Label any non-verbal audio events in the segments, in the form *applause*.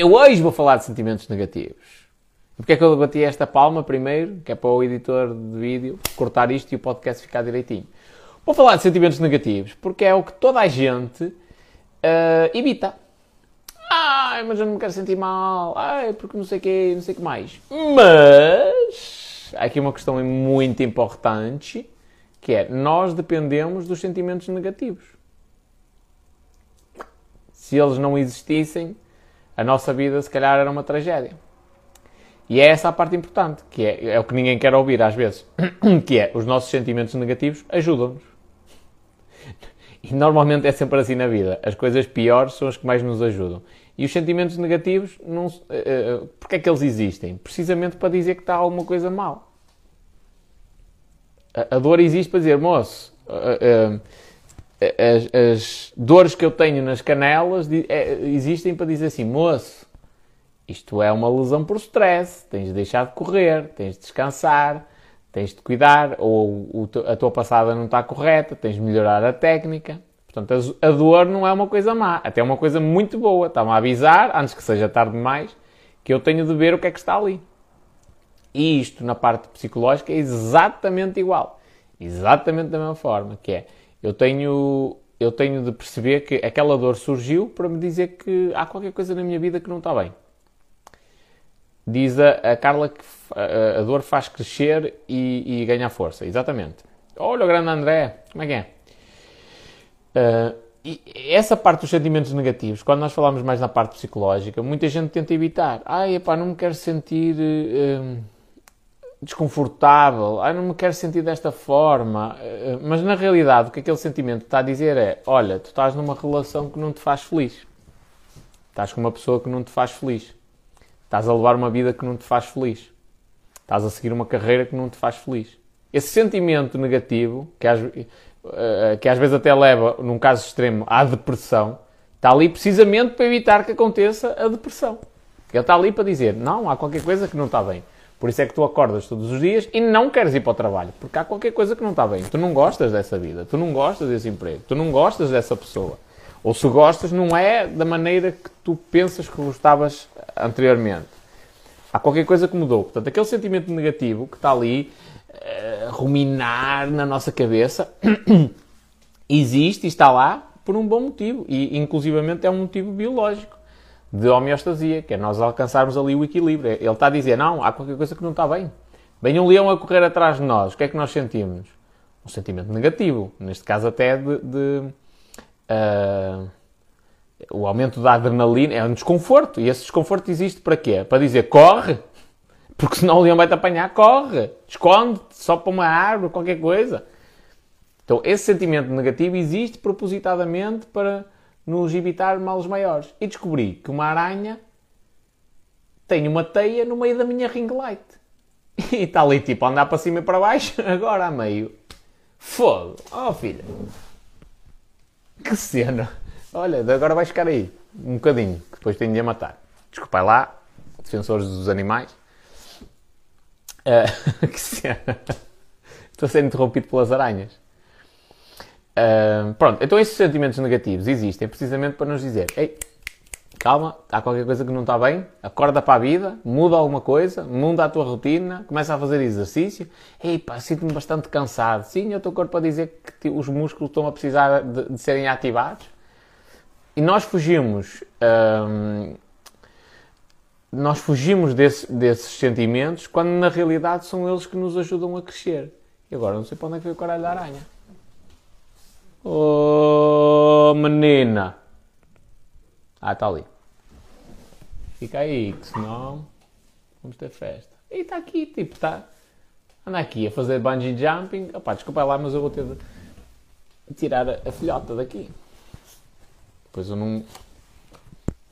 Eu hoje vou falar de sentimentos negativos. Porquê é que eu bati esta palma primeiro? Que é para o editor de vídeo cortar isto e o podcast ficar direitinho. Vou falar de sentimentos negativos porque é o que toda a gente uh, evita. Ai, mas eu não me quero sentir mal. Ai, porque não sei o quê, não sei o que mais. Mas há aqui uma questão muito importante que é nós dependemos dos sentimentos negativos. Se eles não existissem, a nossa vida se calhar era uma tragédia. E é essa a parte importante, que é, é o que ninguém quer ouvir às vezes, *clears throat* que é os nossos sentimentos negativos ajudam-nos. E normalmente é sempre assim na vida. As coisas piores são as que mais nos ajudam. E os sentimentos negativos, não, uh, uh, porque é que eles existem? Precisamente para dizer que está alguma coisa mal. A, a dor existe para dizer, moço, uh, as, as, dores que eu tenho nas canelas é, existem para dizer assim, moço, isto é uma lesão por stress, tens de deixar de correr, tens de descansar, tens de cuidar, ou a tua passada não está correta, tens de melhorar a técnica. Portanto, a dor não é uma coisa má, até é uma coisa muito boa. Está-me a avisar, antes que seja tarde demais, que eu tenho de ver o que é que está ali. E isto, na parte psicológica, é exatamente igual. Exatamente da mesma forma, que é, eu tenho, eu tenho de perceber que aquela dor surgiu para me dizer que há qualquer coisa na minha vida que não está bem. Diz a, a Carla que a, a, dor faz crescer e, e ganhar força. Exatamente. Olha o grande André, como é que é? Uh, e essa parte dos sentimentos negativos, quando nós falamos mais na parte psicológica, muita gente tenta evitar. Ai, epá, não me quero sentir uh, desconfortável, ai, não me quero sentir desta forma. Uh, mas na realidade, o que aquele sentimento está a dizer é: olha, tu estás numa relação que não te faz feliz. Estás com uma pessoa que não te faz feliz. Estás a levar uma vida que não te faz feliz. Estás a seguir uma carreira que não te faz feliz. Esse sentimento negativo, que às, uh, que às vezes até leva, num caso extremo, à depressão, está ali precisamente para evitar que aconteça a depressão. Ele está ali para dizer: não, há qualquer coisa que não está bem. Por isso é que tu acordas todos os dias e não queres ir para o trabalho, porque há qualquer coisa que não está bem. Tu não gostas dessa vida, tu não gostas desse emprego, tu não gostas dessa pessoa. Ou se gostas, não é da maneira que tu pensas que gostavas anteriormente. Há qualquer coisa que mudou. Portanto, aquele sentimento negativo que está ali uh, ruminar na nossa cabeça *clears throat* existe e está lá por um bom motivo. E, inclusivamente, é um motivo biológico de homeostasia, que é nós alcançarmos ali o equilíbrio. Ele está a dizer, não, há qualquer coisa que não está bem. Vem um leão a correr atrás de nós. O que é que nós sentimos? Um sentimento negativo. Neste caso, até de, de Uh, o aumento da adrenalina é um desconforto. E esse desconforto existe para quê? Para dizer corre, porque senão o leão vai te apanhar, corre, esconde-te só para uma árvore, qualquer coisa. Então, esse sentimento negativo existe propositadamente para nos evitar males maiores. E descobri que uma aranha tem uma teia no meio da minha ring light. *laughs* E está ali tipo a andar para cima e para baixo, *laughs* agora a meio. Fogo! Oh filha! Que cena! Olha, agora vais ficar aí, um bocadinho, que depois tenho de a matar. Desculpa lá, defensores dos animais. Uh, *laughs* que cena! Estou a ser interrompido pelas aranhas. Pronto, então esses sentimentos negativos existem precisamente para nos dizer: ei, calma, há qualquer coisa que não está bem, acorda para a vida, muda alguma coisa, muda a tua rotina, começa a fazer exercício. Ei, pá, sinto-me bastante cansado. Sim, é o teu corpo a dizer que os músculos estão a precisar de, de serem ativados. E nós fugimos. Nós fugimos desse, desses sentimentos quando na realidade são eles que nos ajudam a crescer. E agora não sei para onde é que foi o caralho da aranha. Oh, menina! Ah, está ali. Fica aí, que senão vamos ter festa. E está aqui, tipo, está. Anda aqui a fazer bungee jumping. Opá, desculpa lá, mas eu vou ter de tirar a, filhota daqui. Depois eu não,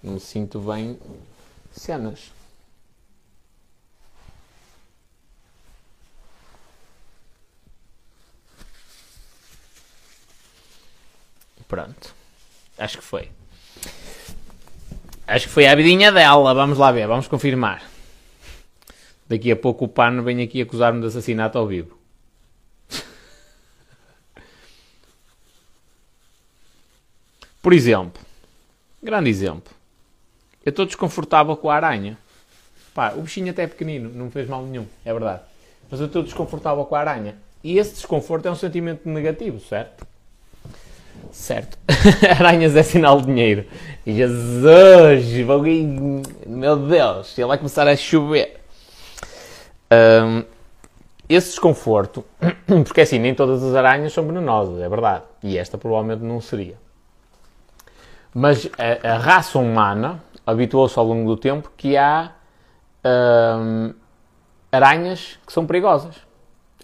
não me sinto bem cenas. Pronto. Acho que foi. Acho que foi a vidinha dela. Vamos lá ver, vamos confirmar. Daqui a pouco o pano vem aqui acusar-me de assassinato ao vivo. *laughs* Por exemplo, grande exemplo. eu estou desconfortável com a aranha. Pá, o bichinho até é pequenino, não me fez mal nenhum, é verdade. Mas eu estou desconfortável com a aranha. E esse desconforto é um sentimento negativo, certo? Certo. *laughs* Aranhas é sinal de dinheiro. Jesus! Meu Deus! Ele vai começar a chover. Um, esse desconforto, *clears throat* porque assim, nem todas as aranhas são venenosas, é verdade. E esta provavelmente não seria. Mas a, a raça humana habituou-se ao longo do tempo que há um, aranhas que são perigosas.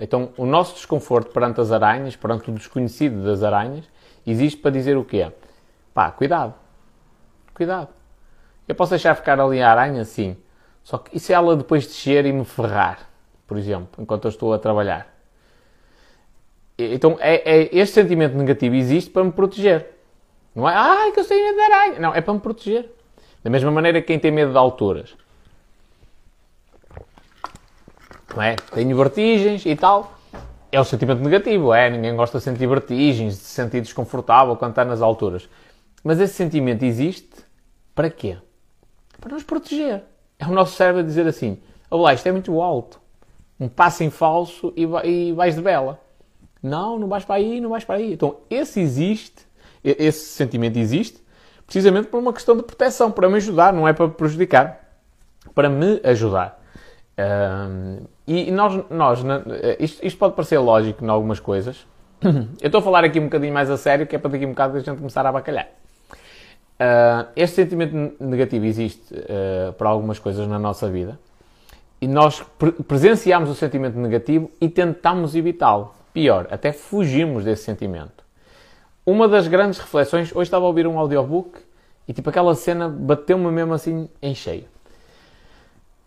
Então, o nosso desconforto perante as aranhas, perante o desconhecido das aranhas, existe para dizer o quê? Pá, cuidado. Cuidado. Eu posso deixar ficar ali a aranha? Sim. Só que e se ela depois descer e me ferrar, por exemplo, enquanto eu estou a trabalhar? Então, é, é, este sentimento negativo existe para me proteger. Não é, ai, que eu sei medo de aranha. Não, é para me proteger. Da mesma maneira que quem tem medo de alturas. Não é? Tenho vertigens e tal. É um sentimento negativo, é? Ninguém gosta de sentir vertigens, de se sentir desconfortável quando está nas alturas. Mas esse sentimento existe para quê? Para nos proteger. É o nosso cérebro a dizer assim: Olá, isto é muito alto. Um passo em falso e, e vais de bela. Não, não vais para aí, não vais para aí. Então, esse existe, esse sentimento existe, precisamente por uma questão de proteção, para me ajudar, não é para prejudicar, para me ajudar. Um, e nós, nós isto, isto, pode parecer lógico em algumas coisas. *coughs* Eu estou a falar aqui um bocadinho mais a sério, que é para daqui a um bocado a gente começar a bacalhar. Uh, este sentimento negativo existe uh, para algumas coisas na nossa vida e nós pre presenciamos o sentimento negativo e tentamos evitá-lo. Pior, até fugimos desse sentimento. Uma das grandes reflexões, hoje estava a ouvir um audiobook e tipo aquela cena bateu-me mesmo assim em cheio.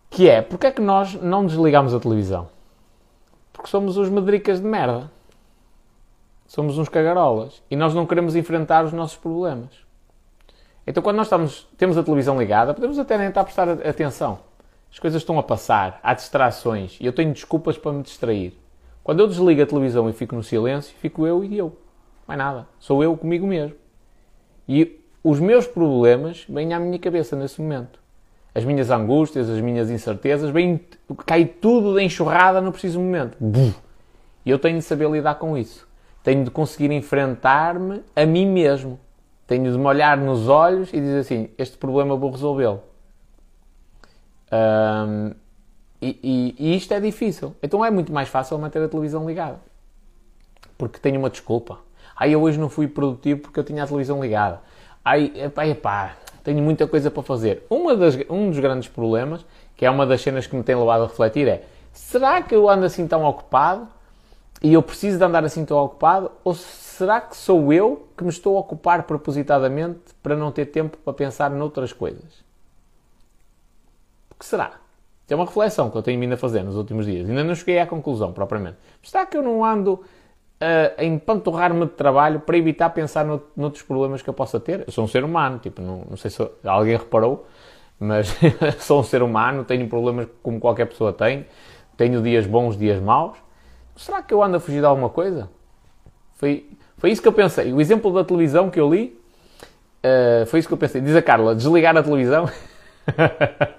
Que é, porque é que nós não desligamos a televisão? Porque somos os medricas de merda. Somos uns cagarolas. E nós não queremos enfrentar os nossos problemas. Então, quando nós estamos, temos a televisão ligada, podemos até nem estar a prestar atenção. As coisas estão a passar, há distrações e eu tenho desculpas para me distrair. Quando eu desligo a televisão e fico no silêncio, fico eu e eu. Mais nada. Sou eu comigo mesmo. E os meus problemas vêm à minha cabeça nesse momento as minhas angústias, as minhas incertezas, bem, cai tudo de enxurrada no preciso momento. E eu tenho de saber lidar com isso. Tenho de conseguir enfrentar-me a mim mesmo. Tenho de me olhar nos olhos e dizer assim: este problema vou resolvê-lo. Um, e, e, e, isto é difícil. Então é muito mais fácil manter a televisão ligada. Porque tenho uma desculpa. Ai, eu hoje não fui produtivo porque eu tinha a televisão ligada. Ai, epá, epá, tenho muita coisa para fazer. Uma das, um dos grandes problemas, que é uma das cenas que me tem levado a refletir, é: será que eu ando assim tão ocupado e eu preciso de andar assim tão ocupado? Ou será que sou eu que me estou a ocupar propositadamente para não ter tempo para pensar noutras coisas? O que será? É uma reflexão que eu tenho vindo a fazer nos últimos dias. Ainda não cheguei à conclusão, propriamente. Será que eu não ando a empanturrar-me de trabalho para evitar pensar no, noutros problemas que eu possa ter. Eu sou um ser humano, tipo, não, não sei se alguém reparou, mas *laughs* sou um ser humano, tenho problemas como qualquer pessoa tem, tenho dias bons, dias maus. Será que eu ando a fugir de alguma coisa? Foi, foi isso que eu pensei. O exemplo da televisão que eu li, uh, foi isso que eu pensei. Diz a Carla, desligar a televisão. *laughs*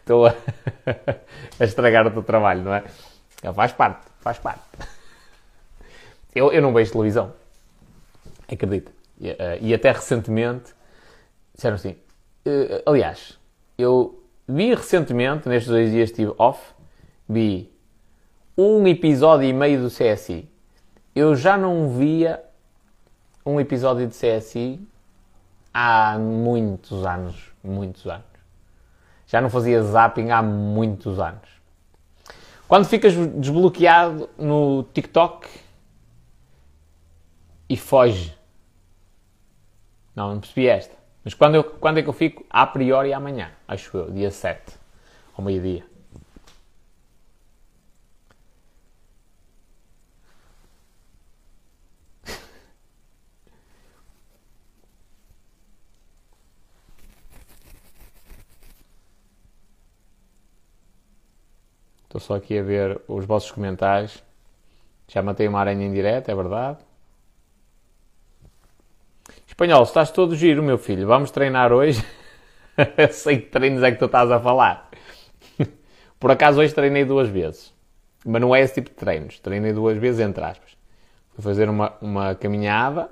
Estou a, *laughs* a estragar o teu trabalho, não é? Faz parte faz parte. Eu, eu não vejo televisão. Acredita. E, uh, e até recentemente disseram assim. Uh, aliás, eu vi recentemente, nestes dois dias estive off, vi um episódio e meio do CSI. Eu já não via um episódio de CSI há muitos anos. Muitos anos. Já não fazia zapping há muitos anos. Quando ficas desbloqueado no TikTok e foge. Não, não percebi esta. Mas quando, eu, quando é que eu fico? A priori amanhã, acho eu, dia 7, ao meio-dia. Estou só aqui a ver os vossos comentários. Já matei uma aranha em direto, é verdade. Espanhol, estás todo giro, meu filho. Vamos treinar hoje. *laughs* Sei que treinos é que tu estás a falar. *laughs* Por acaso hoje treinei duas vezes. Mas não é esse tipo de treinos. Treinei duas vezes, entre aspas. Fui fazer uma, uma caminhada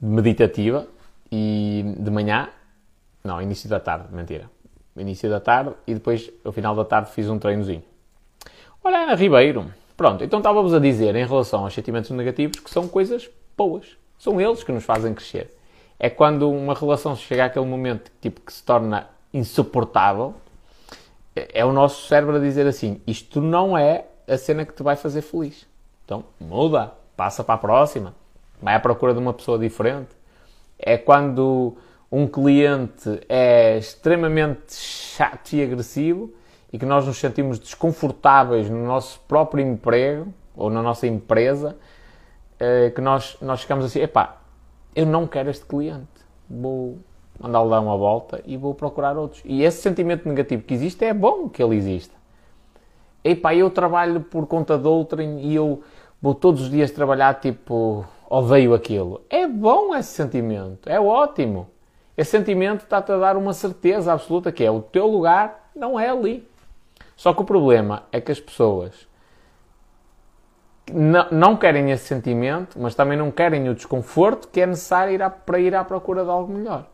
meditativa e de manhã. Não, início da tarde, mentira. Início da tarde e depois, ao final da tarde, fiz um treinozinho. Olha, Ana Ribeiro. Pronto, então estávamos a dizer em relação aos sentimentos negativos que são coisas boas. São eles que nos fazem crescer. É quando uma relação chega àquele momento tipo, que se torna insuportável, é o nosso cérebro a dizer assim: isto não é a cena que te vai fazer feliz. Então muda, passa para a próxima, vai à procura de uma pessoa diferente. É quando um cliente é extremamente chato e agressivo e que nós nos sentimos desconfortáveis no nosso próprio emprego ou na nossa empresa, eh, que nós, nós ficamos assim: epá, eu não quero este cliente, vou mandá-lo dar uma volta e vou procurar outros. E esse sentimento negativo que existe é bom que ele exista. Epá, eu trabalho por conta de outrem e eu vou todos os dias trabalhar tipo, odeio aquilo. É bom esse sentimento, é ótimo. Esse sentimento está-te a dar uma certeza absoluta que é o teu lugar não é ali. Só que o problema é que as pessoas não, querem esse sentimento, mas também não querem o desconforto que é necessário ir à, para ir à procura de algo melhor.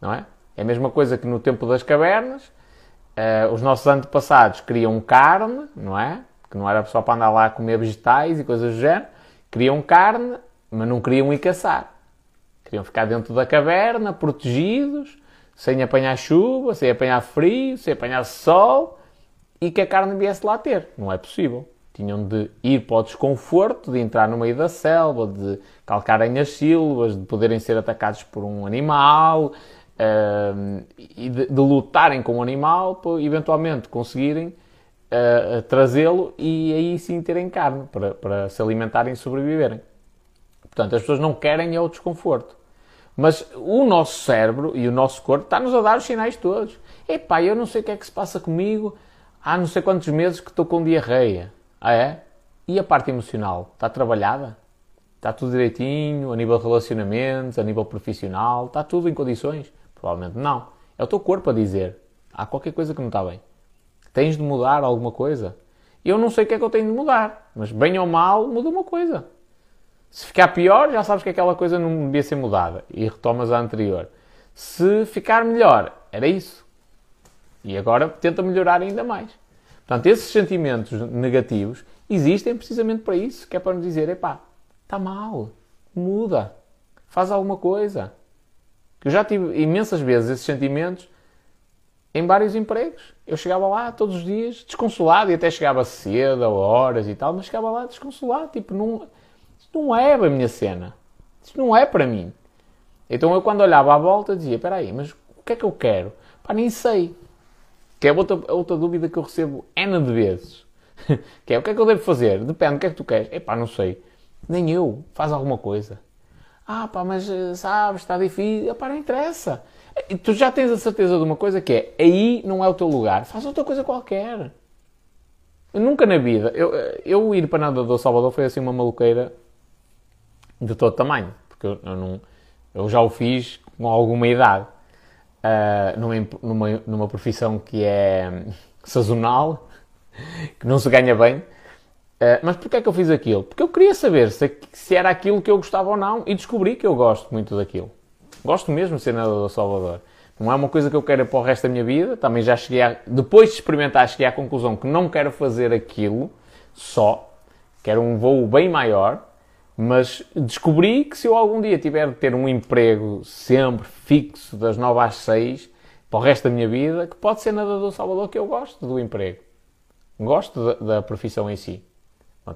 Não é? É a mesma coisa que no tempo das cavernas, uh, os nossos antepassados queriam carne, não é? Que não era só para andar lá a comer vegetais e coisas do género. Queriam carne, mas não queriam ir caçar. Queriam ficar dentro da caverna, protegidos, sem apanhar chuva, sem apanhar frio, sem apanhar sol e que a carne viesse lá ter. Não é possível. Tinham de ir para o desconforto de entrar no meio da selva, de calcarem as silvas, de poderem ser atacados por um animal uh, e de, de, lutarem com o animal para eventualmente conseguirem uh, trazê-lo e aí sim terem carne para, para se alimentarem e sobreviverem. Portanto, as pessoas não querem é o desconforto. Mas o nosso cérebro e o nosso corpo está-nos a dar os sinais todos. Epá, eu não sei o que é que se passa comigo, há não sei quantos meses que estou com diarreia. Ah é? E a parte emocional? Está trabalhada? Está tudo direitinho, a nível de relacionamentos, a nível profissional? Está tudo em condições? Provavelmente não. É o teu corpo a dizer. Há qualquer coisa que não está bem. Tens de mudar alguma coisa? Eu não sei o que é que eu tenho de mudar, mas bem ou mal, muda uma coisa. Se ficar pior, já sabes que aquela coisa não devia ser mudada e retomas a anterior. Se ficar melhor, era isso. E agora tenta melhorar ainda mais. Portanto, esses sentimentos negativos existem precisamente para isso, que é para nos dizer, epá, está mal, muda, faz alguma coisa. Eu já tive imensas vezes esses sentimentos em vários empregos. Eu chegava lá todos os dias desconsolado e até chegava cedo, a horas e tal, mas chegava lá desconsolado, tipo, não, não é a minha cena. Isto não é para mim. Então eu quando olhava à volta dizia, espera aí, mas o que é que eu quero? Pá, nem sei. Que é outra, outra dúvida que eu recebo N de vezes. *laughs* que é, o que é que eu devo fazer? Depende, o que é que tu queres? Epá, não sei. Nem eu. Faz alguma coisa. Ah, pá, mas eh, sabes, está difícil. Epá, não interessa. E tu já tens a certeza de uma coisa que é, aí não é o teu lugar. Faz outra coisa qualquer. Eu nunca na vida, eu, eh, eu ir para nada do Salvador foi assim uma maluqueira de todo tamanho. Porque eu, eu, não, eu já o fiz com alguma idade uh, numa, numa, numa profissão que é sazonal, *laughs* que não se ganha bem. Uh, mas porquê é que eu fiz aquilo? Porque eu queria saber se, se era aquilo que eu gostava ou não e descobri que eu gosto muito daquilo. Gosto mesmo de ser nadador Salvador. Não é uma coisa que eu quero para o resto da minha vida. Também já cheguei a, depois de experimentar, cheguei à conclusão que não quero fazer aquilo só. Quero um voo bem maior. Mas descobri que se eu algum dia tiver de ter um emprego sempre fixo, das 9 às 6, para o resto da minha vida, que pode ser nadador Salvador, que eu gosto do emprego. Gosto da, da profissão em si.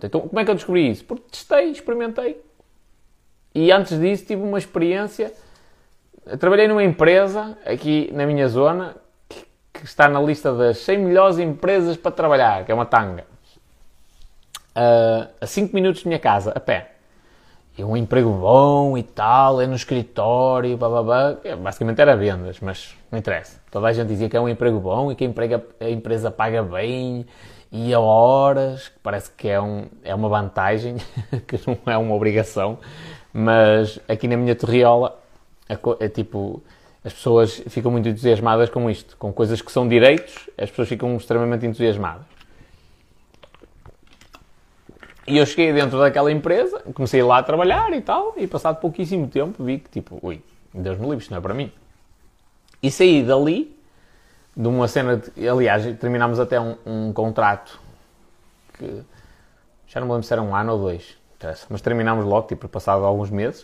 Então, como é que eu descobri isso? Porque testei, experimentei. E antes disso tive uma experiência. trabalhei numa empresa aqui na minha zona que, que, está na lista das 100 melhores empresas para trabalhar, que é uma tanga. Uh, a 5 minutos de minha casa, a pé é um emprego bom e tal, é no escritório, bababá. É, basicamente era vendas, mas não interessa. Toda a gente dizia que é um emprego bom e que a, emprega, a empresa paga bem e a horas, que parece que é, um, é uma vantagem, *laughs* que não é uma obrigação. Mas aqui na minha terriola, é, tipo, as pessoas ficam muito entusiasmadas com isto, com coisas que são direitos, as pessoas ficam extremamente entusiasmadas. E eu cheguei dentro daquela empresa, comecei lá a trabalhar e tal, e passado pouquíssimo tempo vi que, tipo, ui, Deus me livre, isto não é para mim. E saí dali, de uma cena, de, aliás, terminámos até um, um, contrato que já não me lembro se era um ano ou dois, mas terminámos logo, tipo, passado alguns meses.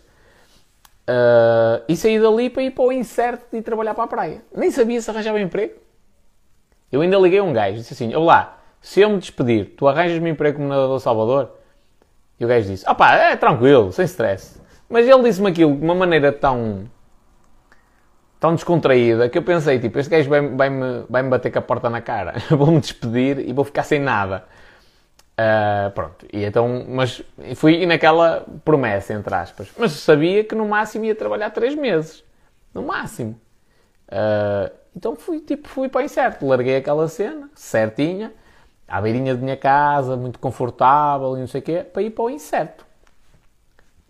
Uh, e saí dali para ir para o incerto de trabalhar para a praia. Nem sabia se arranjava emprego. Eu ainda liguei um gajo, disse assim: Olá, se eu me despedir, tu arranjas-me emprego como nadador Salvador? E o gajo disse: Ah pá, é tranquilo, sem stress. Mas ele disse-me aquilo de uma maneira tão. tão descontraída que eu pensei: tipo, este gajo vai-me vai -me, vai -me bater com a porta na cara. *laughs* Vou-me despedir e vou ficar sem nada. Uh, pronto, e então, mas fui naquela promessa, entre aspas. Mas sabia que no máximo ia trabalhar 3 meses. No máximo. Uh, então fui, tipo, fui para o incerto. Larguei aquela cena, certinha, à beirinha da minha casa, muito confortável e não sei o quê, para ir para o incerto.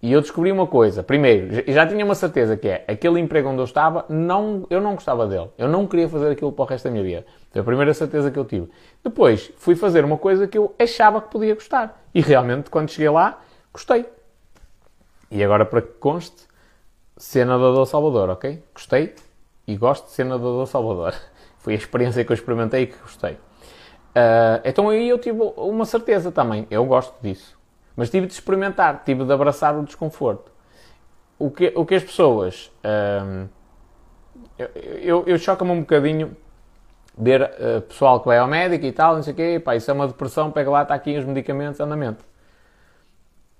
E eu descobri uma coisa. Primeiro, já tinha uma certeza que é, aquele emprego onde eu estava, não, eu não gostava dele. Eu não queria fazer aquilo para o resto da minha vida. Foi a primeira certeza que eu tive. Depois, fui fazer uma coisa que eu achava que podia gostar. E realmente, quando cheguei lá, gostei. E agora, para que conste, cena da do Salvador, ok? Gostei e gosto de cena da do Salvador. *laughs* Foi a experiência que eu experimentei e que gostei. Uh, então aí eu tive uma certeza também. Eu gosto disso. Mas tive de experimentar, tive de abraçar o desconforto. O que, o que as pessoas. Uh, eu, eu, eu choca-me um bocadinho ver uh, pessoal que vai ao médico e tal, não sei o quê, pá, isso é uma depressão, pega lá, está aqui os medicamentos, andamento.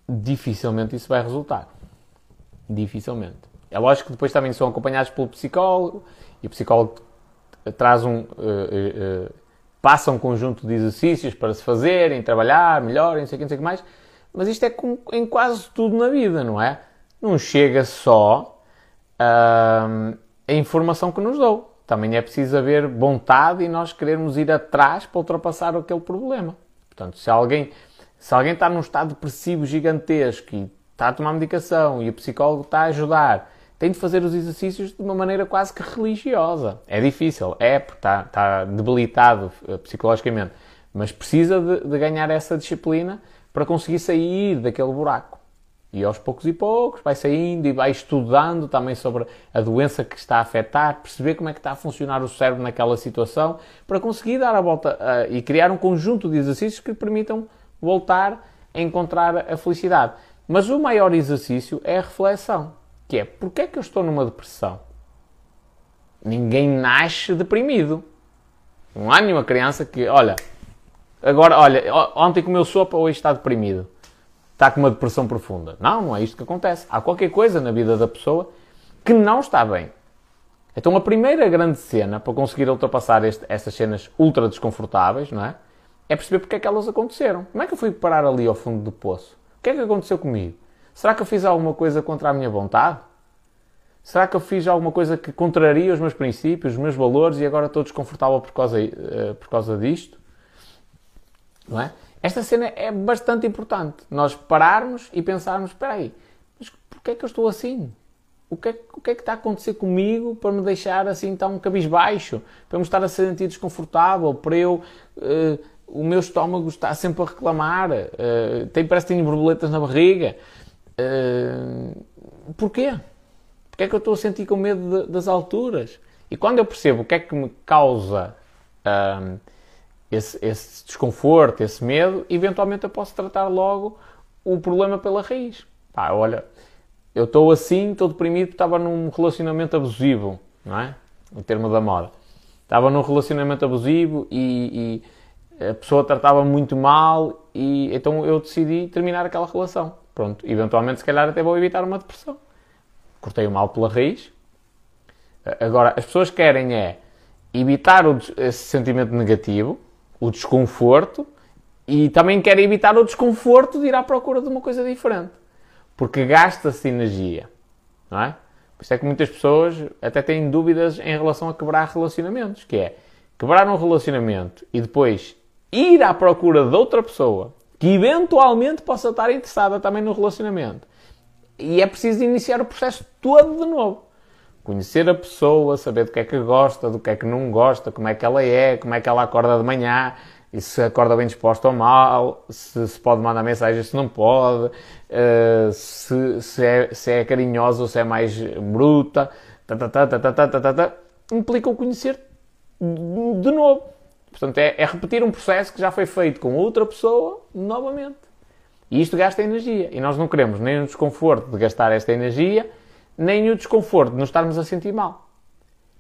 Dificilmente isso vai resultar. Dificilmente. É lógico que depois também são acompanhados pelo psicólogo e o psicólogo traz um. Uh, uh, passa um conjunto de exercícios para se fazerem, trabalhar melhor, não sei o que, não sei o que mais. Mas isto é com, em quase tudo na vida, não é? Não chega só a informação que nos dou também é preciso haver vontade e nós querermos ir atrás para ultrapassar aquele problema. Portanto, se alguém, se alguém está num estado depressivo gigantesco e está a tomar medicação e o psicólogo está a ajudar, tem de fazer os exercícios de uma maneira quase que religiosa. É difícil, é, porque está, está debilitado eh, psicologicamente, mas precisa de, de ganhar essa disciplina para conseguir sair daquele buraco. E aos poucos e poucos vai saindo e vai estudando também sobre a doença que está a afetar, perceber como é que está a funcionar o cérebro naquela situação, para conseguir dar a volta uh, e criar um conjunto de exercícios que permitam voltar a encontrar a felicidade. Mas o maior exercício é a reflexão, que é porquê é que eu estou numa depressão? Ninguém nasce deprimido. Não há nenhuma criança que, olha, agora, olha, ontem comeu sopa, hoje está deprimido está com uma depressão profunda. Não, não é isto que acontece. Há qualquer coisa na vida da pessoa que não está bem. Então a primeira grande cena para conseguir ultrapassar este, estas cenas ultra desconfortáveis, não é? É perceber porque é que elas aconteceram. Como é que eu fui parar ali ao fundo do poço? O que é que aconteceu comigo? Será que eu fiz alguma coisa contra a minha vontade? Será que eu fiz alguma coisa que contraria os meus princípios, os meus valores e agora estou desconfortável por causa, uh, por causa disto? Não é? Esta cena é bastante importante. Nós pararmos e pensarmos: espera aí, mas porquê é que eu estou assim? O que, é, o que é que está a acontecer comigo para me deixar assim tão cabisbaixo? Para me estar a sentir desconfortável? Para eu. Uh, o meu estômago está sempre a reclamar? Uh, tem, parece que tenho borboletas na barriga? Uh, porquê? Porquê é que eu estou a sentir com medo de, das alturas? E quando eu percebo o que é que me causa. Uh, esse, esse desconforto, esse medo, eventualmente eu posso tratar logo o problema pela raiz. Pá, olha, eu estou assim, estou deprimido, estava num relacionamento abusivo, não é? O termo da moda. Estava num relacionamento abusivo e, e a pessoa tratava muito mal e então eu decidi terminar aquela relação. Pronto, eventualmente se calhar até vou evitar uma depressão. Cortei o mal pela raiz. Agora, as pessoas querem é evitar o, esse sentimento negativo, o desconforto e também quer evitar o desconforto de ir à procura de uma coisa diferente. Porque gasta-se energia, não é? Por isso é que muitas pessoas até têm dúvidas em relação a quebrar relacionamentos, que é quebrar um relacionamento e depois ir à procura de outra pessoa que eventualmente possa estar interessada também no relacionamento. e é preciso iniciar o processo todo de novo. Conhecer a pessoa, saber do que é que gosta, do que é que não gosta, como é que ela é, como é que ela acorda de manhã, e se acorda bem disposta ou mal, se, se pode mandar mensagem, se não pode, uh, se, se, é, se é carinhosa ou se é mais bruta, tá, tá, tá, tá, tá, tá, tá, tá, implica o conhecer de novo. Portanto, é, é repetir um processo que já foi feito com outra pessoa novamente. E isto gasta energia. E nós não queremos nem o desconforto de gastar esta energia, nem o desconforto de nos estarmos a sentir mal.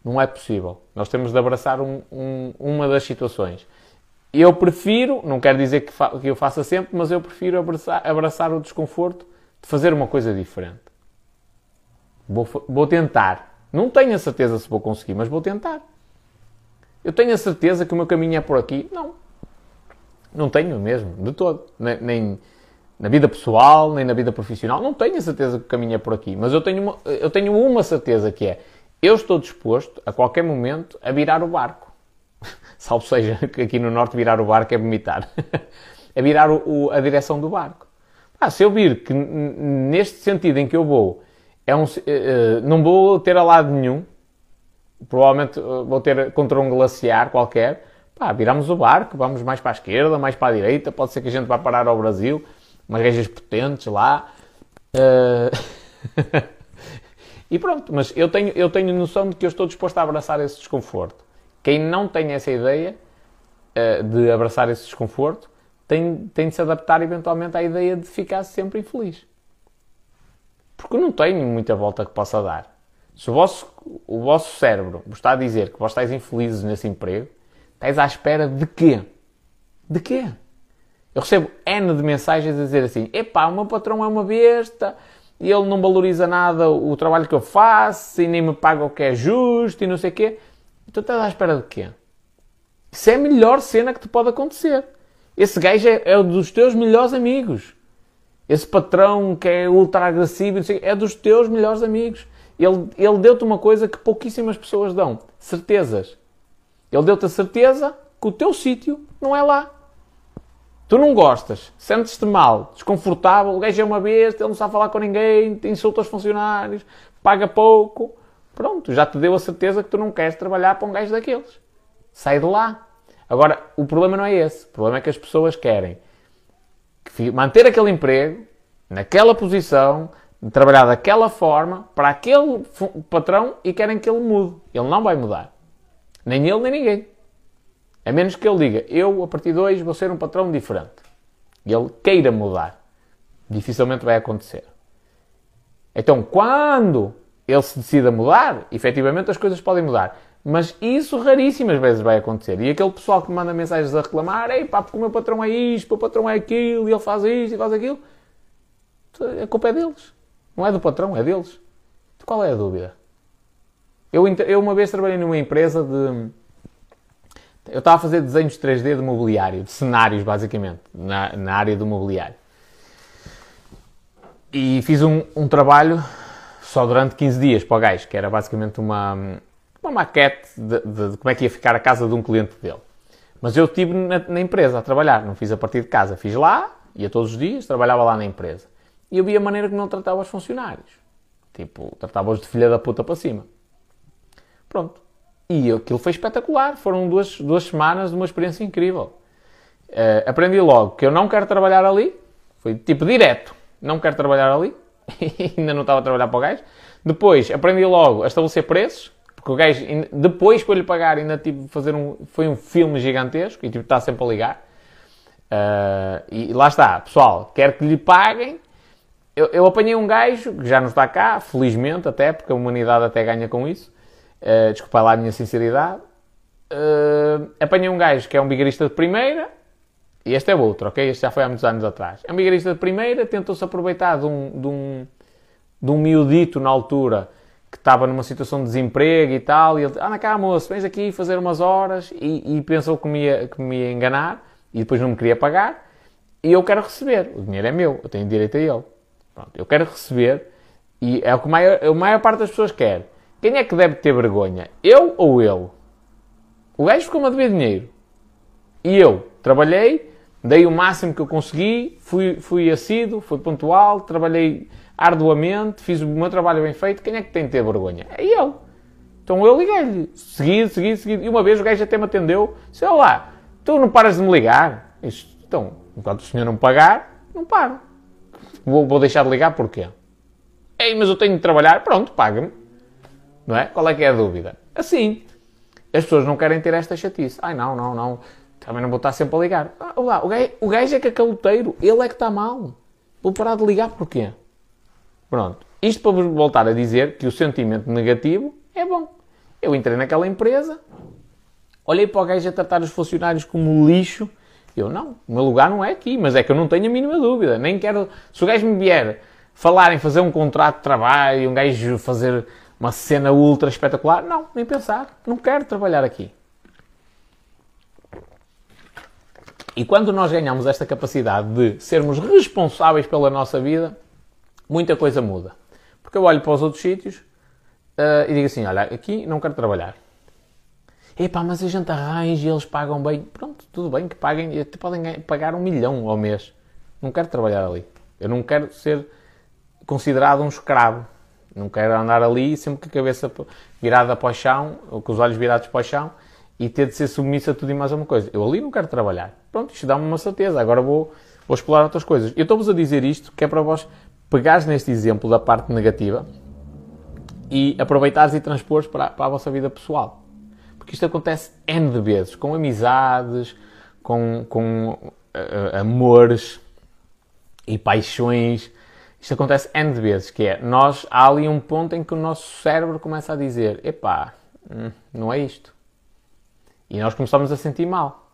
Não é possível. Nós temos de abraçar um, um, uma das situações. Eu prefiro, não quero dizer que, que eu faça sempre, mas eu prefiro abraçar, abraçar, o desconforto de fazer uma coisa diferente. Vou, vou tentar. Não tenho a certeza se vou conseguir, mas vou tentar. Eu tenho a certeza que o meu caminho é por aqui? Não. Não tenho mesmo, de todo. Nem, nem na vida pessoal, nem na vida profissional. Não tenho a certeza que o caminho é por aqui. Mas eu tenho uma, eu tenho uma certeza que é: eu estou disposto, a qualquer momento, a virar o barco. *laughs* Salvo seja que aqui no Norte virar o barco é vomitar. *laughs* a virar o, o, a direção do barco. Ah, se eu vir que neste sentido em que eu vou, é um, uh, não vou ter a lado nenhum, provavelmente vou ter contra um glaciar qualquer, pá, viramos o barco, vamos mais para a esquerda, mais para a direita, pode ser que a gente vá parar ao Brasil, umas regiões potentes lá. Uh... *laughs* e pronto, mas eu tenho, eu tenho noção de que eu estou disposto a abraçar esse desconforto. Quem não tem essa ideia uh, de abraçar esse desconforto tem, tem de se adaptar eventualmente à ideia de ficar sempre infeliz. Porque não tenho muita volta que possa dar. Se o vosso, o vosso cérebro vos está a dizer que vós estáis infelizes nesse emprego, estáis à espera de quê? De quê? Eu recebo N de mensagens a dizer assim: epá, o meu patrão é uma besta e ele não valoriza nada o trabalho que eu faço e nem me paga o que é justo e não sei o quê. E tu estás à espera de quê? Isso é a melhor cena que te pode acontecer. Esse gajo é, é um dos teus melhores amigos. Esse patrão que é ultra agressivo é dos teus melhores amigos. Ele, ele deu-te uma coisa que pouquíssimas pessoas dão: certezas. Ele deu-te a certeza que o teu sítio não é lá. Tu não gostas, sentes-te mal, desconfortável, o gajo é uma besta, ele não sabe falar com ninguém, insulta os funcionários, paga pouco. Pronto, já te deu a certeza que tu não queres trabalhar para um gajo daqueles. Sai de lá. Agora, o problema não é esse. O problema é que as pessoas querem manter aquele emprego, naquela posição, trabalhar daquela forma para aquele patrão e querem que ele mude. Ele não vai mudar. Nem ele, nem ninguém. A menos que ele diga, eu a partir de hoje vou ser um patrão diferente. E ele queira mudar. Dificilmente vai acontecer. Então, quando ele se decida mudar, efetivamente as coisas podem mudar. Mas isso raríssimas vezes vai acontecer. E aquele pessoal que manda mensagens a reclamar, ei pá, porque o meu patrão é isto, o meu patrão é aquilo, e ele faz isto e faz aquilo, a culpa é deles. Não é do patrão, é deles. Qual é a dúvida? Eu, eu uma vez trabalhei numa empresa de. Eu estava a fazer desenhos 3D de mobiliário, de cenários, basicamente, na, na área do mobiliário. E fiz um, um, trabalho só durante 15 dias para o gajo, que era basicamente uma, uma maquete de, de, de como é que ia ficar a casa de um cliente dele. Mas eu estive na, na, empresa a trabalhar, não fiz a partir de casa. Fiz lá, ia todos os dias, trabalhava lá na empresa e eu vi a maneira como ele tratava os funcionários. Tipo, tratava-os de filha da puta para cima. Pronto. E aquilo foi espetacular. Foram duas, duas semanas de uma experiência incrível. Uh, aprendi logo que eu não quero trabalhar ali. Foi tipo direto. Não quero trabalhar ali. *laughs* ainda não estava a trabalhar para o gajo. Depois aprendi logo a estabelecer preços. Porque o gajo, depois para lhe pagar, ainda tive fazer um. Foi um filme gigantesco e tipo, está sempre a ligar. Uh, e lá está, pessoal, quer que lhe paguem, eu, eu, apanhei um gajo que já não está cá, felizmente até, porque a humanidade até ganha com isso. Uh, desculpa lá a minha sinceridade. Uh, apanhei um gajo que é um bigarista de primeira, e este é outro, ok? Este já foi há muitos anos atrás. É um bigarista de primeira, tentou-se aproveitar de um, de, um, de um miudito na altura que estava numa situação de desemprego e tal, e ele, anda cá moço, vens aqui fazer umas horas, e, e pensou que me, ia, que me ia enganar, e depois não me queria pagar, e eu quero receber, o dinheiro é meu, eu tenho direito a ele. Pronto, eu quero receber e é o que a maior, a maior parte das pessoas quer. Quem é que deve ter vergonha? Eu ou ele? O gajo ficou-me a dever dinheiro. E eu trabalhei, dei o máximo que eu consegui, fui, fui assíduo, fui pontual, trabalhei arduamente, fiz o meu trabalho bem feito, quem é que tem de ter vergonha? É ele. Então eu liguei-lhe, seguido, seguido, seguido. E uma vez o gajo até me atendeu, disse, lá, tu não paras de me ligar? Isto, então, enquanto o senhor não pagar, não paro. Vou, vou deixar de ligar porquê? Ei, mas eu tenho de trabalhar, pronto, paga-me. Não é? Qual é que é a dúvida? Assim. As pessoas não querem ter esta chatice. Ai, não, não, não. Também não vou estar sempre a ligar. Ah, lá, o, gajo, o gajo é é caloteiro. Ele é que está mal. Vou parar de ligar porquê? Pronto. Isto para vos voltar a dizer que o sentimento negativo é bom. Eu entrei naquela empresa, olhei para o gajo a tratar os funcionários como lixo. Eu, não, o meu lugar não é aqui, mas é que eu não tenho a mínima dúvida. Nem quero. Se o gajo me vier falar em fazer um contrato de trabalho, um gajo fazer uma cena ultra espetacular, não, nem pensar. Não quero trabalhar aqui. E quando nós ganhamos esta capacidade de sermos responsáveis pela nossa vida, muita coisa muda. Porque eu olho para os outros sítios uh, e digo assim: olha, aqui não quero trabalhar. Epá, mas a gente arranja e eles pagam bem. Pronto, tudo bem que paguem, até podem pagar um milhão ao mês. Não quero trabalhar ali. Eu não quero ser considerado um escravo. Não quero andar ali sempre com a cabeça virada para o chão, ou com os olhos virados para o chão, e ter de ser submissa a tudo e mais alguma coisa. Eu ali não quero trabalhar. Pronto, isto dá-me uma certeza. Agora vou, vou explorar outras coisas. Eu estou-vos a dizer isto que é para vós pegares neste exemplo da parte negativa e aproveitares e transpores para, para a vossa vida pessoal. Porque isto acontece N de vezes, com amizades, com, com uh, amores e paixões. Isto acontece N de vezes, que é, nós, há ali um ponto em que o nosso cérebro começa a dizer, epá, hum, não é isto. E nós começamos a sentir mal.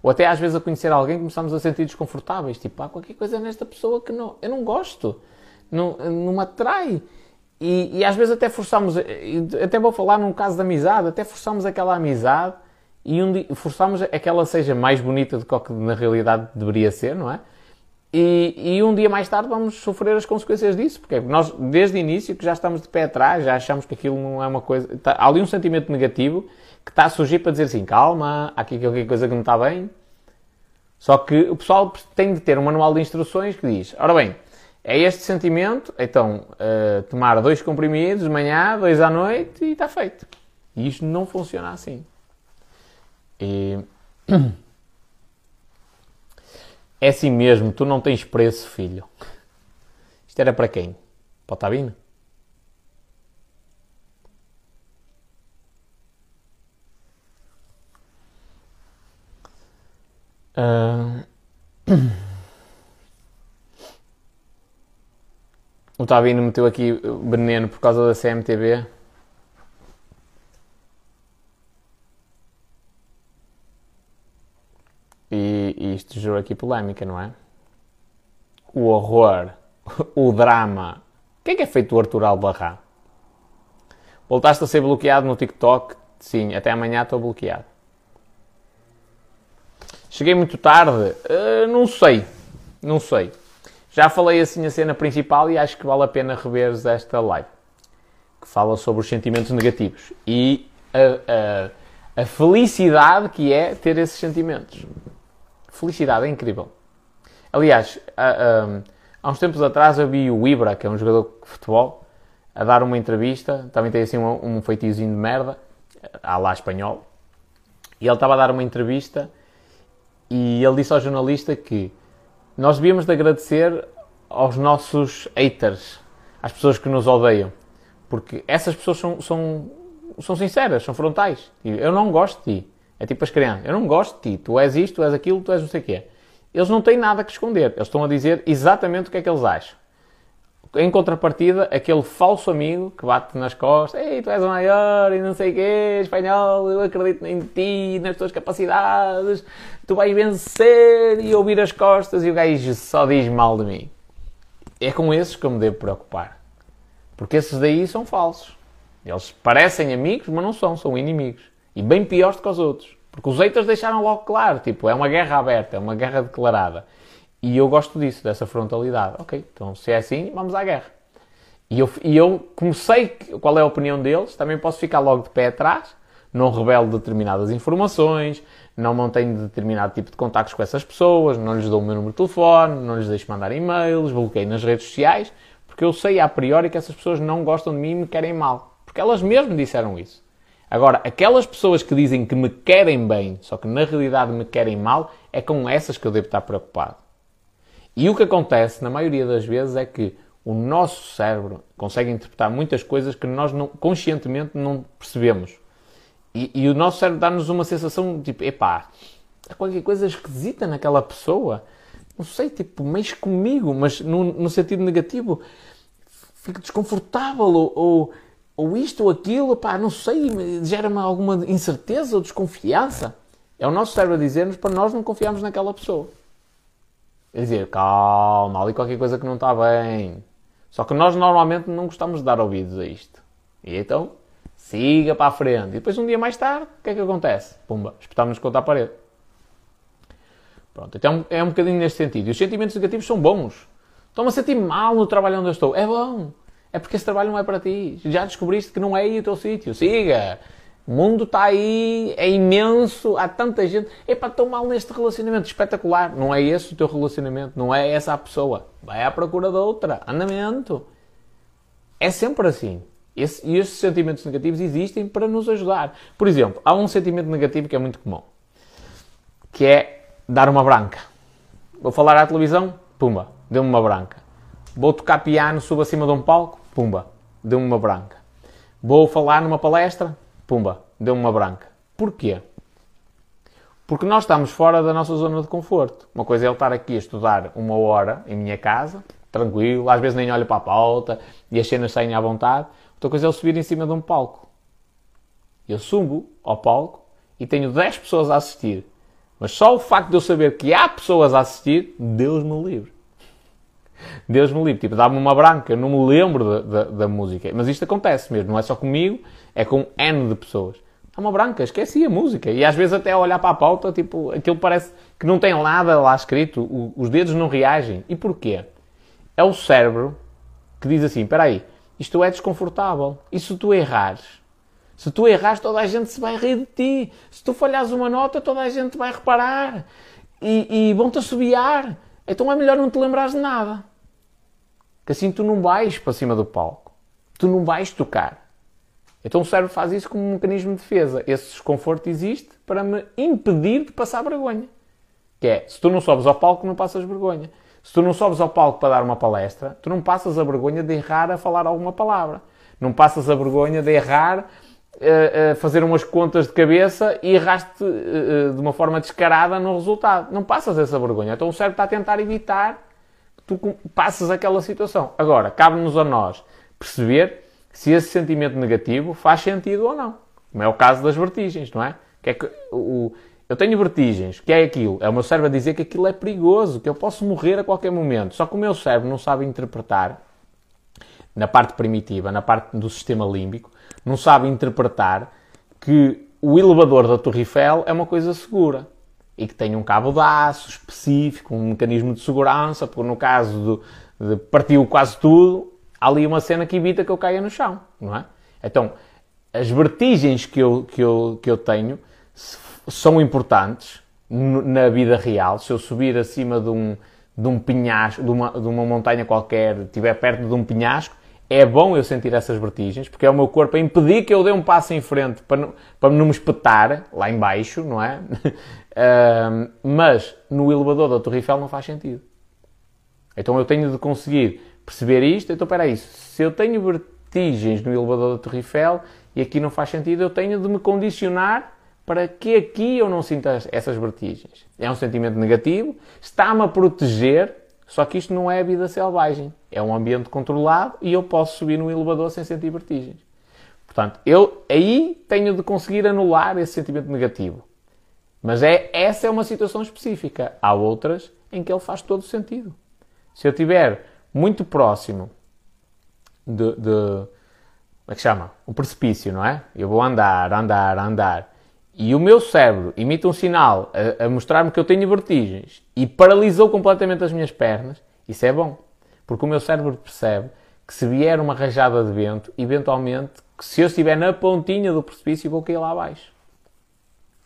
Ou até às vezes a conhecer alguém começamos a sentir desconfortáveis. Tipo, há qualquer coisa nesta pessoa que não, eu não gosto não, não me atrai. E, e, às vezes até forçamos, até vou falar num caso de amizade, até forçamos aquela amizade e um forçamos a que ela seja mais bonita do que na realidade deveria ser, não é? E, e, um dia mais tarde vamos sofrer as consequências disso, porque nós, desde o início, que já estamos de pé atrás, já achamos que aquilo não é uma coisa. Está, há ali um sentimento negativo que está a surgir para dizer assim: calma, há aqui qualquer coisa que não está bem. Só que o pessoal tem de ter um manual de instruções que diz: ora bem, é este sentimento, então uh, tomar dois comprimidos de manhã, dois à noite e está feito. E isto não funciona assim. E... *clears throat* É assim mesmo, tu não tens preço, filho. Isto era para quem? Para o Tabino? Uh... *clears throat* O Tavino meteu aqui veneno por causa da CMTV. E, e isto gerou aqui polémica, não é? O horror, o drama. O que é que é feito o Arthur Albarrá? Voltaste a ser bloqueado no TikTok? Sim, até amanhã estou bloqueado. Cheguei muito tarde? Uh, não sei. Não sei. Já falei assim a cena principal e acho que vale a pena reveres esta live, que fala sobre os sentimentos negativos e a, a, a felicidade que é ter esses sentimentos. Felicidade é incrível. Aliás, há, há uns tempos atrás eu vi o Ibra, que é um jogador de futebol, a dar uma entrevista, também tem assim um, um feitiozinho de merda, à lá espanhol, e ele estava a dar uma entrevista e ele disse ao jornalista que nós devíamos de agradecer aos nossos haters, às pessoas que nos odeiam, porque essas pessoas são, são, são sinceras, são frontais. Eu não gosto de ti. É tipo as crianças. Eu não gosto de ti. Tu és isto, tu és aquilo, tu és não sei o quê. Eles não têm nada que esconder. Eles estão a dizer exatamente o que é que eles acham. Em contrapartida, aquele falso amigo que bate nas costas, ei, tu és o maior e não sei o quê, espanhol, eu acredito em ti, nas tuas capacidades, tu vais vencer e ouvir as costas e o gajo só diz mal de mim. É com esses que eu me devo preocupar. Porque esses daí são falsos. Eles parecem amigos, mas não são, são inimigos. E bem piores do que os outros. Porque os haters deixaram logo claro, tipo, é uma guerra aberta, é uma guerra declarada. E eu gosto disso, dessa frontalidade. Ok, então se é assim, vamos à guerra. E eu, e eu como sei qual é a opinião deles, também posso ficar logo de pé atrás, não revelo determinadas informações, não mantenho determinado tipo de contactos com essas pessoas, não lhes dou o meu número de telefone, não lhes deixo mandar e-mails, bloqueio nas redes sociais, porque eu sei a priori que essas pessoas não gostam de mim e me querem mal. Porque elas mesmo disseram isso. Agora, aquelas pessoas que dizem que me querem bem, só que na realidade me querem mal, é com essas que eu devo estar preocupado. E o que acontece, na maioria das vezes, é que o nosso cérebro consegue interpretar muitas coisas que nós não, conscientemente não percebemos. E, e o nosso cérebro dá-nos uma sensação tipo, epá, há qualquer coisa esquisita naquela pessoa. Não sei, tipo, mexe comigo, mas no, no sentido negativo. Fico desconfortável ou, ou ou isto ou aquilo, pá, não sei, gera-me alguma incerteza ou desconfiança. É o nosso cérebro a dizer-nos para nós não confiarmos naquela pessoa. É dizer, calma, ali qualquer coisa que não está bem. Só que nós normalmente não gostamos de dar ouvidos a isto. E então, siga para a frente. E depois, um dia mais tarde, o que é que acontece? Pumba, espetamos contra a parede. Pronto, então é um bocadinho neste sentido. E os sentimentos negativos são bons. Estou-me a sentir mal no trabalho onde eu estou. É bom é porque esse trabalho não é para ti. Já descobriste que não é aí o teu sítio. Siga! O mundo está aí, é imenso, há tanta gente. Epá, estou mal neste relacionamento, espetacular. Não é esse o teu relacionamento, não é essa a pessoa. Vai à procura de outra. Andamento. É sempre assim. Esse, e esses sentimentos negativos existem para nos ajudar. Por exemplo, há um sentimento negativo que é muito comum, que é dar uma branca. Vou falar à televisão, pumba, deu-me uma branca. Vou tocar piano, subo acima de um palco, pumba, deu-me uma branca. Vou falar numa palestra, pumba, deu-me uma branca. Porquê? Porque nós estamos fora da nossa zona de conforto. Uma coisa é eu estar aqui a estudar uma hora em minha casa, tranquilo, às vezes nem olho para a pauta e as cenas saem à vontade. Outra coisa é eu subir em cima de um palco. Eu subo ao palco e tenho 10 pessoas a assistir. Mas só o facto de eu saber que há pessoas a assistir, Deus me livre. Deus me livre, tipo, dá-me uma branca, eu não me lembro da, da, da, música. Mas isto acontece mesmo, não é só comigo, é com N de pessoas. Dá uma branca, esqueci a música. E às vezes até a olhar para a pauta, tipo, aquilo parece que não tem nada lá escrito, o, os dedos não reagem. E porquê? É o cérebro que diz assim, espera aí, isto é desconfortável. E se tu errares? Se tu errares, toda a gente se vai rir de ti. Se tu falhares uma nota, toda a gente vai reparar. E, e vão-te assobiar. Então é melhor não te lembrares de nada. Que assim tu não vais para cima do palco. Tu não vais tocar. Então o cérebro faz isso como um mecanismo de defesa. Esse desconforto existe para me impedir de passar vergonha. Que é, se tu não sobes ao palco, não passas vergonha. Se tu não sobes ao palco para dar uma palestra, tu não passas a vergonha de errar a falar alguma palavra. Não passas a vergonha de errar a, a fazer umas contas de cabeça e erraste de uma forma descarada no resultado. Não passas essa vergonha. Então o cérebro está a tentar evitar que tu passes aquela situação. Agora, cabe-nos a nós perceber se esse sentimento negativo faz sentido ou não. Como é o caso das vertigens, não é? Que é que o, eu tenho vertigens, que é aquilo? É o meu cérebro a dizer que aquilo é perigoso, que eu posso morrer a qualquer momento. Só que o meu cérebro não sabe interpretar, na parte primitiva, na parte do sistema límbico, não sabe interpretar que o elevador da Torre Eiffel é uma coisa segura e que tem um cabo de aço específico, um mecanismo de segurança, porque no caso de, de partiu quase tudo, há ali uma cena que evita que eu caia no chão, não é? Então, as vertigens que eu, que eu, que eu tenho são importantes na vida real. Se eu subir acima de um, de um penhasco, de uma, de uma montanha qualquer, estiver perto de um penhasco, é bom eu sentir essas vertigens, porque é o meu corpo a impedir que eu dê um passo em frente para não, para não me espetar lá embaixo, não é? *laughs* uh, mas no elevador da Torre Eiffel não faz sentido. Então eu tenho de conseguir perceber isto. Então, espera aí, se eu tenho vertigens no elevador da Torre Eiffel e aqui não faz sentido, eu tenho de me condicionar para que aqui eu não sinta essas vertigens. É um sentimento negativo, está-me a proteger só que isto não é a vida selvagem. É um ambiente controlado e eu posso subir no elevador sem sentir vertigens. Portanto, eu aí tenho de conseguir anular esse sentimento negativo. Mas é, essa é uma situação específica. Há outras em que ele faz todo sentido. Se eu estiver muito próximo de, de. Como é que chama? Um precipício, não é? Eu vou andar, andar, andar e o meu cérebro emite um sinal a, a mostrar-me que eu tenho vertigens e paralisou completamente as minhas pernas, isso é bom. Porque o meu cérebro percebe que se vier uma rajada de vento, eventualmente, se eu estiver na pontinha do precipício, vou cair lá abaixo.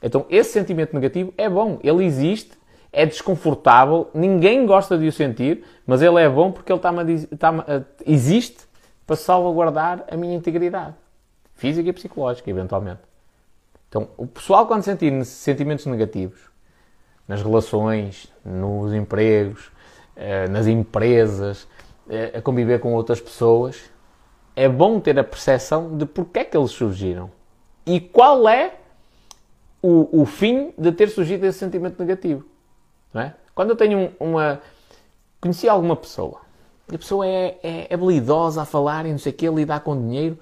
Então, esse sentimento negativo é bom, ele existe, é desconfortável, ninguém gosta de o sentir, mas ele é bom porque ele está existe para salvaguardar a minha integridade física e psicológica, eventualmente. Então, o pessoal, quando sentir sentimentos negativos nas relações, nos empregos, eh, nas empresas, eh, a conviver com outras pessoas, é bom ter a percepção de porque é que eles surgiram e qual é o, o fim de ter surgido esse sentimento negativo. Não é? Quando eu tenho uma. Conheci alguma pessoa, a pessoa é, é, habilidosa a falar e não sei o quê, lidar com dinheiro,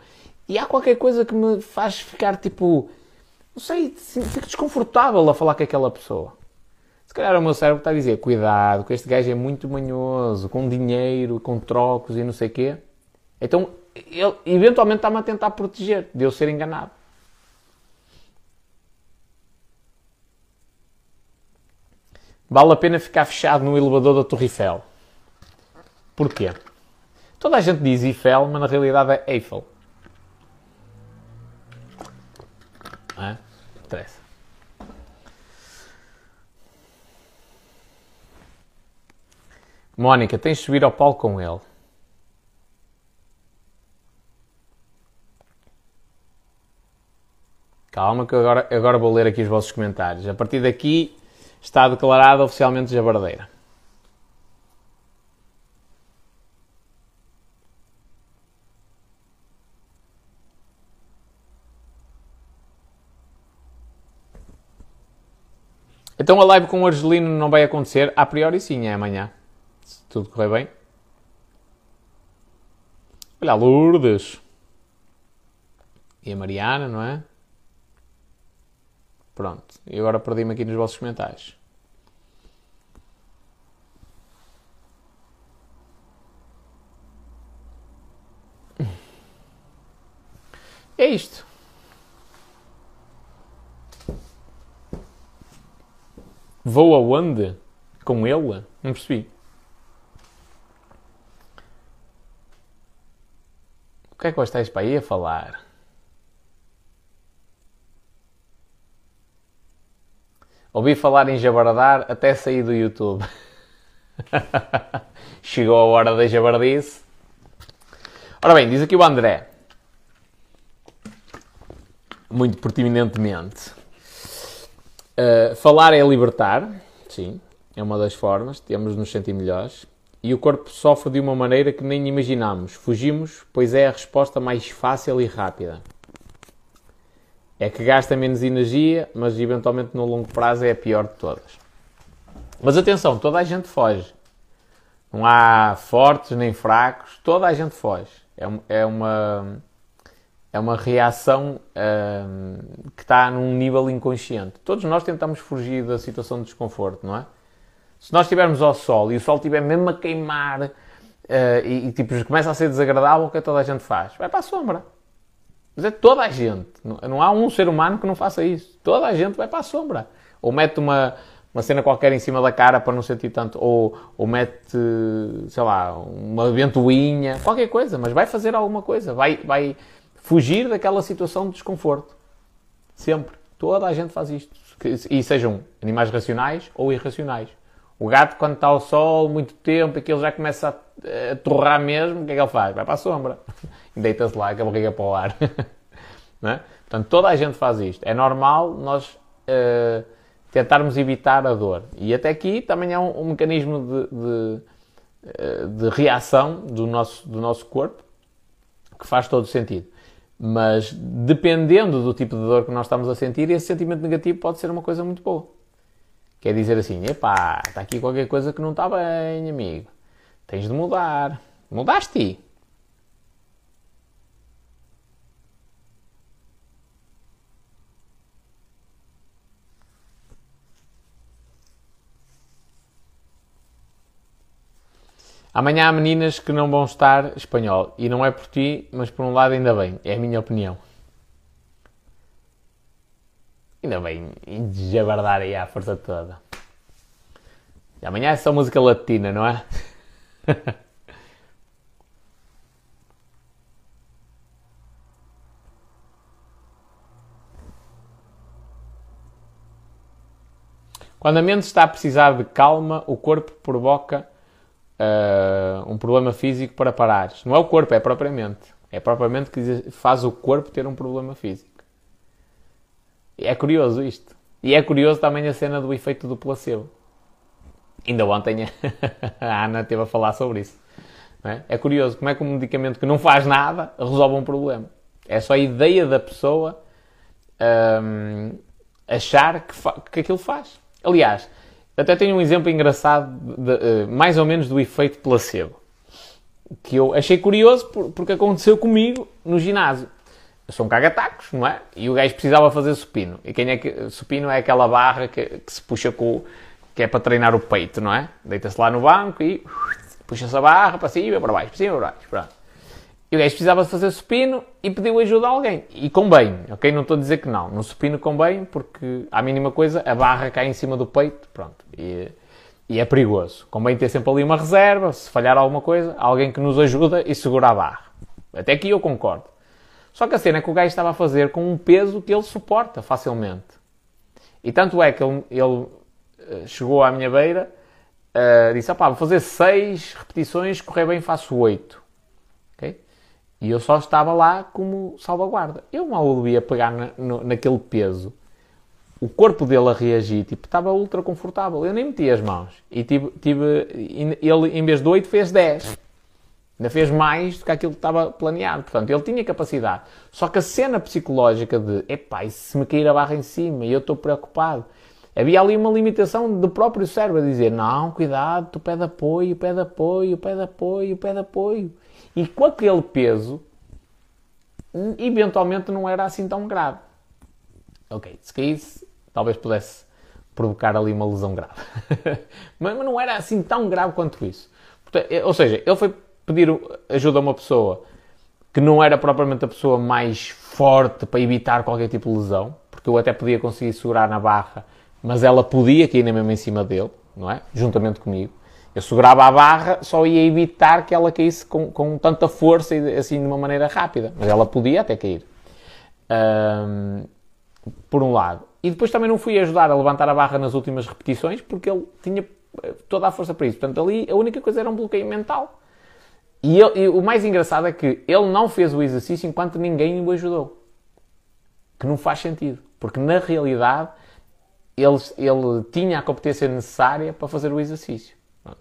e há qualquer coisa que me faz ficar tipo. Não sei, fico desconfortável a falar com aquela pessoa. Se calhar o meu cérebro está a dizer: cuidado, que este gajo é muito manhoso, com dinheiro, com trocos e não sei o quê. Então, ele eventualmente está-me a tentar proteger de eu ser enganado. Vale a pena ficar fechado no elevador da Torre Eiffel. Porquê? Toda a gente diz Eiffel, mas na realidade é Eiffel. Não é? Interessa. Mónica, tens de subir ao palco com ele. Calma que agora, agora vou ler aqui os vossos comentários. A partir daqui está declarada oficialmente jabardeira. Então a live com o Argelino não vai acontecer? A priori sim, é amanhã. Se tudo correr bem. Olha Lourdes. E a Mariana, não é? Pronto. E agora perdi-me aqui nos vossos comentários. É isto. Vou aonde? Com ele? Não percebi. O que é que vocês para aí a falar? Ouvi falar em jabardar até sair do YouTube. *laughs* Chegou a hora da jabardice. Ora bem, diz aqui o André. Muito pertinentemente. Uh, falar é libertar. Sim, é uma das formas. Temos de nos sentir melhores. E o corpo sofre de uma maneira que nem imaginamos. Fugimos, pois é a resposta mais fácil e rápida é que gasta menos energia, mas eventualmente no longo prazo é a pior de todas. Mas atenção, toda a gente foge. Não há fortes nem fracos, toda a gente foge. É, é uma, é uma reação hum, que está num nível inconsciente. Todos nós tentamos fugir da situação de desconforto, não é? Se nós estivermos ao sol e o sol estiver mesmo a queimar uh, e, e tipo, começa a ser desagradável, o que é que toda a gente faz? Vai para a sombra. Mas é toda a gente. Não há um ser humano que não faça isso. Toda a gente vai para a sombra. Ou mete uma, uma cena qualquer em cima da cara para não sentir tanto. Ou, ou mete, sei lá, uma ventoinha. Qualquer coisa. Mas vai fazer alguma coisa. Vai, vai fugir daquela situação de desconforto. Sempre. Toda a gente faz isto. E sejam animais racionais ou irracionais. O gato, quando está ao sol muito tempo ele já começa a, a torrar mesmo, o que é que ele faz? Vai para a sombra *laughs* deita-se lá com a barriga para o ar. *laughs* é? Portanto, toda a gente faz isto. É normal nós uh, tentarmos evitar a dor. E até aqui também é um, um mecanismo de, de, eh, de, reação do nosso, do nosso corpo que faz todo sentido. Mas dependendo do tipo de dor que nós estamos a sentir, esse sentimento negativo pode ser uma coisa muito boa. Quer dizer assim, epá, está aqui qualquer coisa que não está bem, amigo. Tens de mudar. Mudaste. Amanhã há meninas que não vão estar espanhol. E não é por ti, mas por um lado ainda bem. É a minha opinião. Ainda bem, jabardar aí à força toda. E amanhã é só música latina, não é? *laughs* Quando a mente está a precisar de calma, o corpo provoca uh, um problema físico para parares. Não é o corpo, é propriamente. É propriamente que faz o corpo ter um problema físico. É curioso isto. E é curioso também a cena do efeito do placebo. Ainda ontem a *laughs* Ana esteve a falar sobre isso. É? é? curioso como é que um medicamento que não faz nada resolve um problema. É só a ideia da pessoa hum, achar que, que aquilo faz. Aliás, até tenho um exemplo engraçado, de, uh, mais ou menos do efeito placebo, que eu achei curioso por, porque aconteceu comigo no ginásio. Um cagatacos, não é? E o gajo precisava fazer supino. E quem é que. Supino é aquela barra que, que se puxa com. que é para treinar o peito, não é? Deita-se lá no banco e. puxa-se a barra para cima, para baixo, para cima, para baixo. Pronto. E o gajo precisava fazer supino e pediu ajuda a alguém. E convém, ok? Não estou a dizer que não. No supino convém porque, à mínima coisa, a barra cai em cima do peito, pronto. E, e é perigoso. Convém ter sempre ali uma reserva, se falhar alguma coisa, alguém que nos ajuda e segura a barra. Até aqui eu concordo. Só que a cena é que o gajo estava a fazer com um peso que ele suporta facilmente. E tanto é que ele, ele eh, chegou à minha beira, uh, disse, vou fazer 6 repetições, correr bem faço 8. E eu só estava lá como salvaguarda. Eu mal o devia pegar na, no, naquele peso. O corpo dele a reagir, tipo, estava ultra confortável. Eu nem meti as mãos. E tive, tive ele, em vez de 8, fez 10. Ainda fez mais do que aquilo que estava planeado. Portanto, ele tinha capacidade. Só que a cena psicológica de, epá, e se me cair a barra em cima e eu estou preocupado. Havia ali uma limitação do próprio cérebro a dizer, não, cuidado, tu pede apoio, pede apoio, pede apoio, pede apoio. E com aquele peso, eventualmente não era assim tão grave. Ok, se caísse, talvez pudesse provocar ali uma lesão grave. *laughs* mas, não era assim tão grave quanto isso. Portanto, ou seja, ele foi pedir ajuda a uma pessoa que não era propriamente a pessoa mais forte para evitar qualquer tipo de lesão, porque eu até podia conseguir segurar na barra, mas ela podia cair mesmo em cima dele, não é? Juntamente comigo. Eu segurava a barra, só ia evitar que ela caísse com, com tanta força e assim de uma maneira rápida. Mas ela podia até cair. Um, por um lado. E depois também não fui ajudar a levantar a barra nas últimas repetições porque ele tinha eh, toda a força para isso. Portanto, ali a única coisa era um bloqueio mental. E, e o mais engraçado é que ele não fez o exercício enquanto ninguém o ajudou. Que não faz sentido. Porque na realidade ele, ele tinha a competência necessária para fazer o exercício.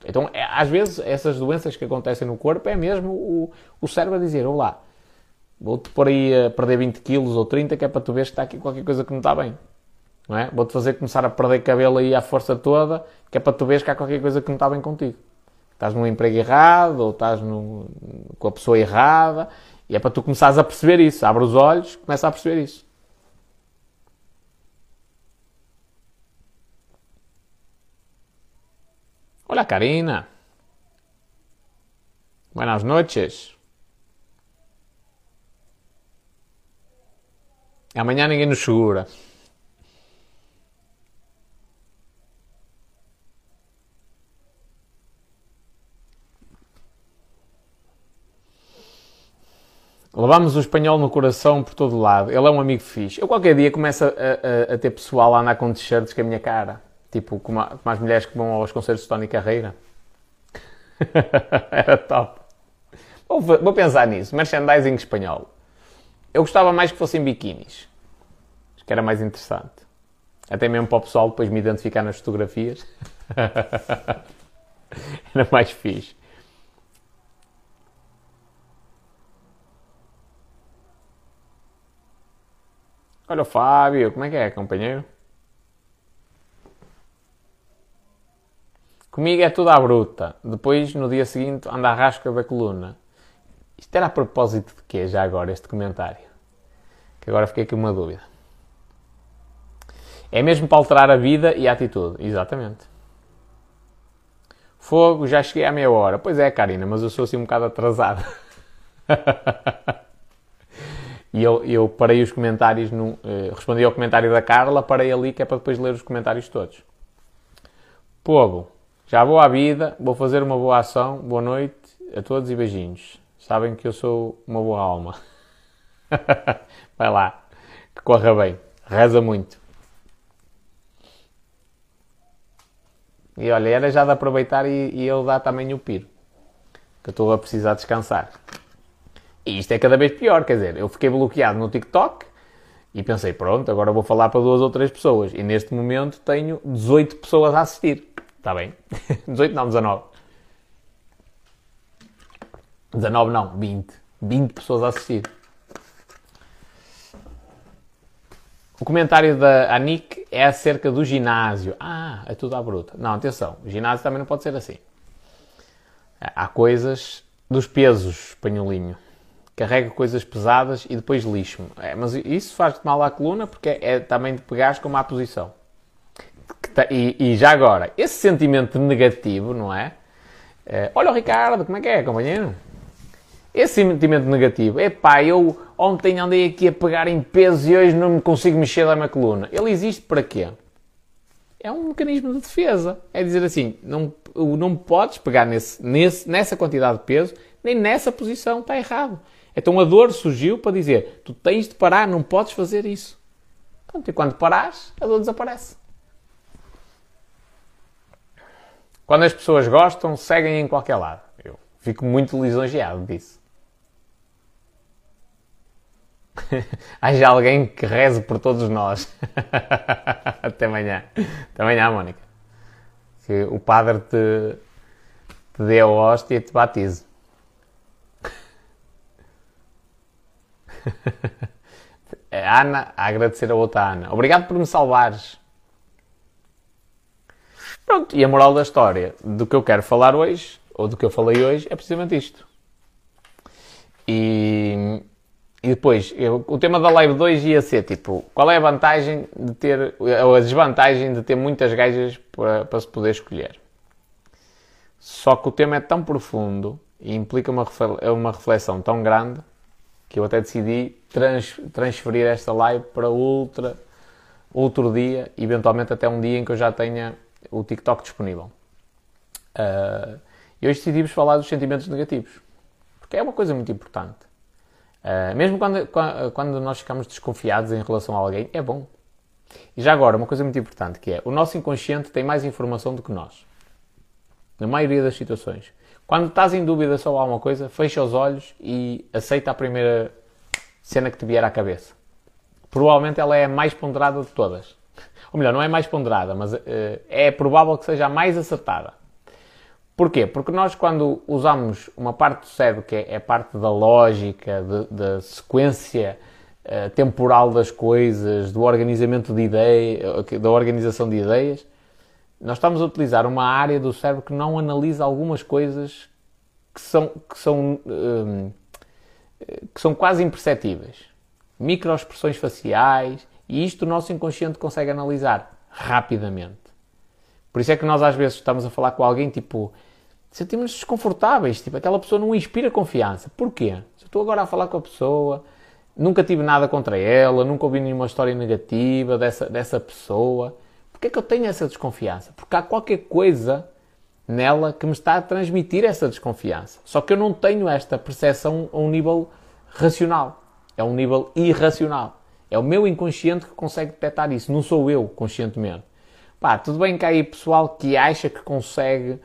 Então, é, às vezes, essas doenças que acontecem no corpo é mesmo o, o cérebro a dizer: Olá, vou-te pôr aí a perder 20 quilos ou 30, que é para tu ver que está aqui qualquer coisa que não está bem. Não é? Vou-te fazer começar a perder cabelo aí à força toda, que é para tu ver que há qualquer coisa que não está bem contigo. Estás num emprego errado ou estás no, com a pessoa errada, e é para tu começares a perceber isso. Abre os olhos, começa a perceber isso. Hola Karina. Buenas noches. Amanhã ninguém nos segura. Levamos o espanhol no coração por todo lado. Ele é um amigo fixe. Eu qualquer dia começo a, a, a ter pessoal a andar com t-shirts com a minha cara. Tipo, como, a, as mulheres que vão aos concertos de Tony Carreira. *laughs* Era top. Vou, vou, pensar nisso. Merchandising espanhol. Eu gostava mais que fossem biquínis. Acho que era mais interessante. Até mesmo para o pessoal depois me identificar nas fotografias. *laughs* era mais fixe. Olha o Fábio, como é que é, companheiro? Comigo é tudo à bruta. Depois, no dia seguinte, anda a rasca da coluna. Isto era a propósito de quê, já agora, este comentário? Que agora fiquei com uma dúvida. É mesmo para alterar a vida e a atitude. Exatamente. Fogo, já cheguei à meia hora. Pois é, Karina, mas eu sou assim um bocado atrasado. *laughs* e eu, eu parei os comentários, eh, respondi ao comentário da Carla, parei ali que é para depois ler os comentários todos. Povo, já vou à vida, vou fazer uma boa ação. Boa noite a todos e beijinhos. Sabem que eu sou uma boa alma. *laughs* Vai lá, que corra bem. Reza muito. E olha, era já de aproveitar e, e ele dá também o piro. Que eu estou a precisar descansar. E isto é cada vez pior, quer dizer, eu fiquei bloqueado no TikTok e pensei, pronto, agora vou falar para duas ou três pessoas. E neste momento tenho 18 pessoas a assistir. Está bem? *laughs* 18 não, 19. 19 não, 20. 20 pessoas a assistir. O comentário da Anik é acerca do ginásio. Ah, é tudo à bruta. Não, atenção, o ginásio também não pode ser assim. Há coisas dos pesos, panholinho. Carrega coisas pesadas e depois lixo-me. É, mas isso faz-te mal à coluna porque é, é também de pegares com má posição. E, e, já agora, esse sentimento negativo, não é? é? Olha o Ricardo, como é que é, companheiro? Esse sentimento negativo, é eu ontem andei aqui a pegar em peso e hoje não me consigo mexer da minha coluna. Ele existe para quê? É um mecanismo de defesa. É dizer assim, não, não podes pegar nesse, nesse, nessa quantidade de peso, nem nessa posição, está errado. Então a dor surgiu para dizer, tu tens de parar, não podes fazer isso. Pronto, e quando parares, a dor desaparece. Quando as pessoas gostam, seguem em qualquer lado. Eu fico muito lisonjeado disso. *laughs* Haja alguém que reze por todos nós. *laughs* Até amanhã. Até amanhã, Mónica. Que o padre te, te dê a hóstia e te batize. *laughs* A Ana a agradecer a outra Ana. Obrigado por me salvares. Pronto, e a moral da história do que eu quero falar hoje, ou do que eu falei hoje, é precisamente isto. E e depois, eu, o tema da Live 2 ia ser tipo, qual é a vantagem de ter, ou a desvantagem de ter muitas gajas para, para se poder escolher. Só que o tema é tão profundo e implica uma, uma reflexão tão grande que eu até decidi trans, transferir esta live para outra, outro dia, eventualmente até um dia em que eu já tenha o TikTok disponível. Uh, e hoje decidimos falar dos sentimentos negativos, porque é uma coisa muito importante. Uh, mesmo quando, quando nós ficamos desconfiados em relação a alguém, é bom. E já agora, uma coisa muito importante que é, o nosso inconsciente tem mais informação do que nós. Na maioria das situações. Quando estás em dúvida sobre alguma coisa, fecha os olhos e aceita a primeira cena que te vier à cabeça. Provavelmente ela é a mais ponderada de todas. *laughs* Ou melhor, não é mais ponderada, mas uh, é provável que seja a mais acertada. Porquê? Porque nós, quando usamos uma parte do cérebro, que é a parte da lógica, da sequência uh, temporal das coisas, do organizamento de ideias, da organização de ideias, nós estamos a utilizar uma área do cérebro que não analisa algumas coisas que são, que são, um, que são quase imperceptíveis. Microexpressões faciais, e isto o nosso inconsciente consegue analisar rapidamente. Por isso é que nós às vezes estamos a falar com alguém tipo sentimos-nos desconfortáveis. Tipo, aquela pessoa não inspira confiança. Porquê? Se eu estou agora a falar com a pessoa, nunca tive nada contra ela, nunca ouvi nenhuma história negativa dessa, dessa pessoa. Porquê é que eu tenho essa desconfiança? Porque há qualquer coisa nela que me está a transmitir essa desconfiança. Só que eu não tenho esta percepção a um nível racional. É um nível irracional. É o meu inconsciente que consegue detectar isso. Não sou eu, conscientemente. Pá, tudo bem que há aí pessoal que acha que consegue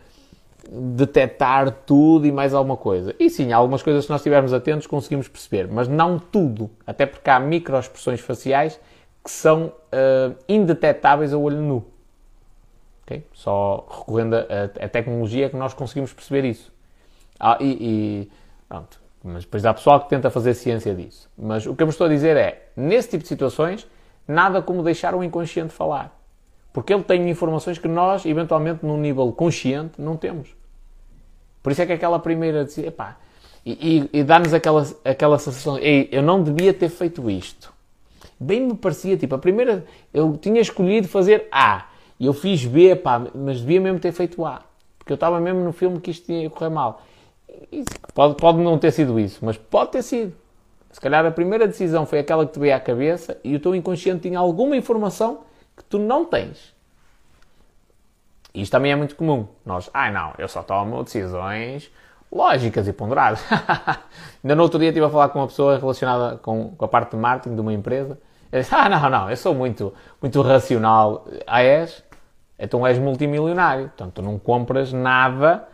detectar tudo e mais alguma coisa. E sim, algumas coisas, se nós estivermos atentos, conseguimos perceber, mas não tudo, até porque há microexpressões faciais que são uh, indetetáveis a olho nu. Okay? Só recorrendo a, tecnologia que nós conseguimos perceber isso. Ah, e, e pronto. Mas depois há pessoal que tenta fazer ciência disso. Mas o que eu me estou a dizer é, nesse tipo de situações, nada como deixar o inconsciente falar. Porque ele tem informações que nós, eventualmente, num nível consciente, não temos. Por isso é que aquela primeira epá, e, e, e dá-nos aquela, aquela sensação, ei, eu não devia ter feito isto. Bem me parecia, tipo, a primeira, eu tinha escolhido fazer A, e eu fiz B, pá, mas devia mesmo ter feito A. Porque eu estava mesmo no filme que isto ia correr mal. pode, pode não ter sido isso, mas pode ter sido. Se calhar a primeira decisão foi aquela que te veio à cabeça e o teu inconsciente tinha alguma informação que tu não tens. Isto também é muito comum. Nós, ai ah, não, eu só tomo decisões lógicas e ponderadas. *laughs* Ainda no outro dia estive a falar com uma pessoa relacionada com, com a parte de marketing de uma empresa. Ah não, não, eu sou muito, muito racional. Ah és? então és multimilionário. Portanto, tu não compras nada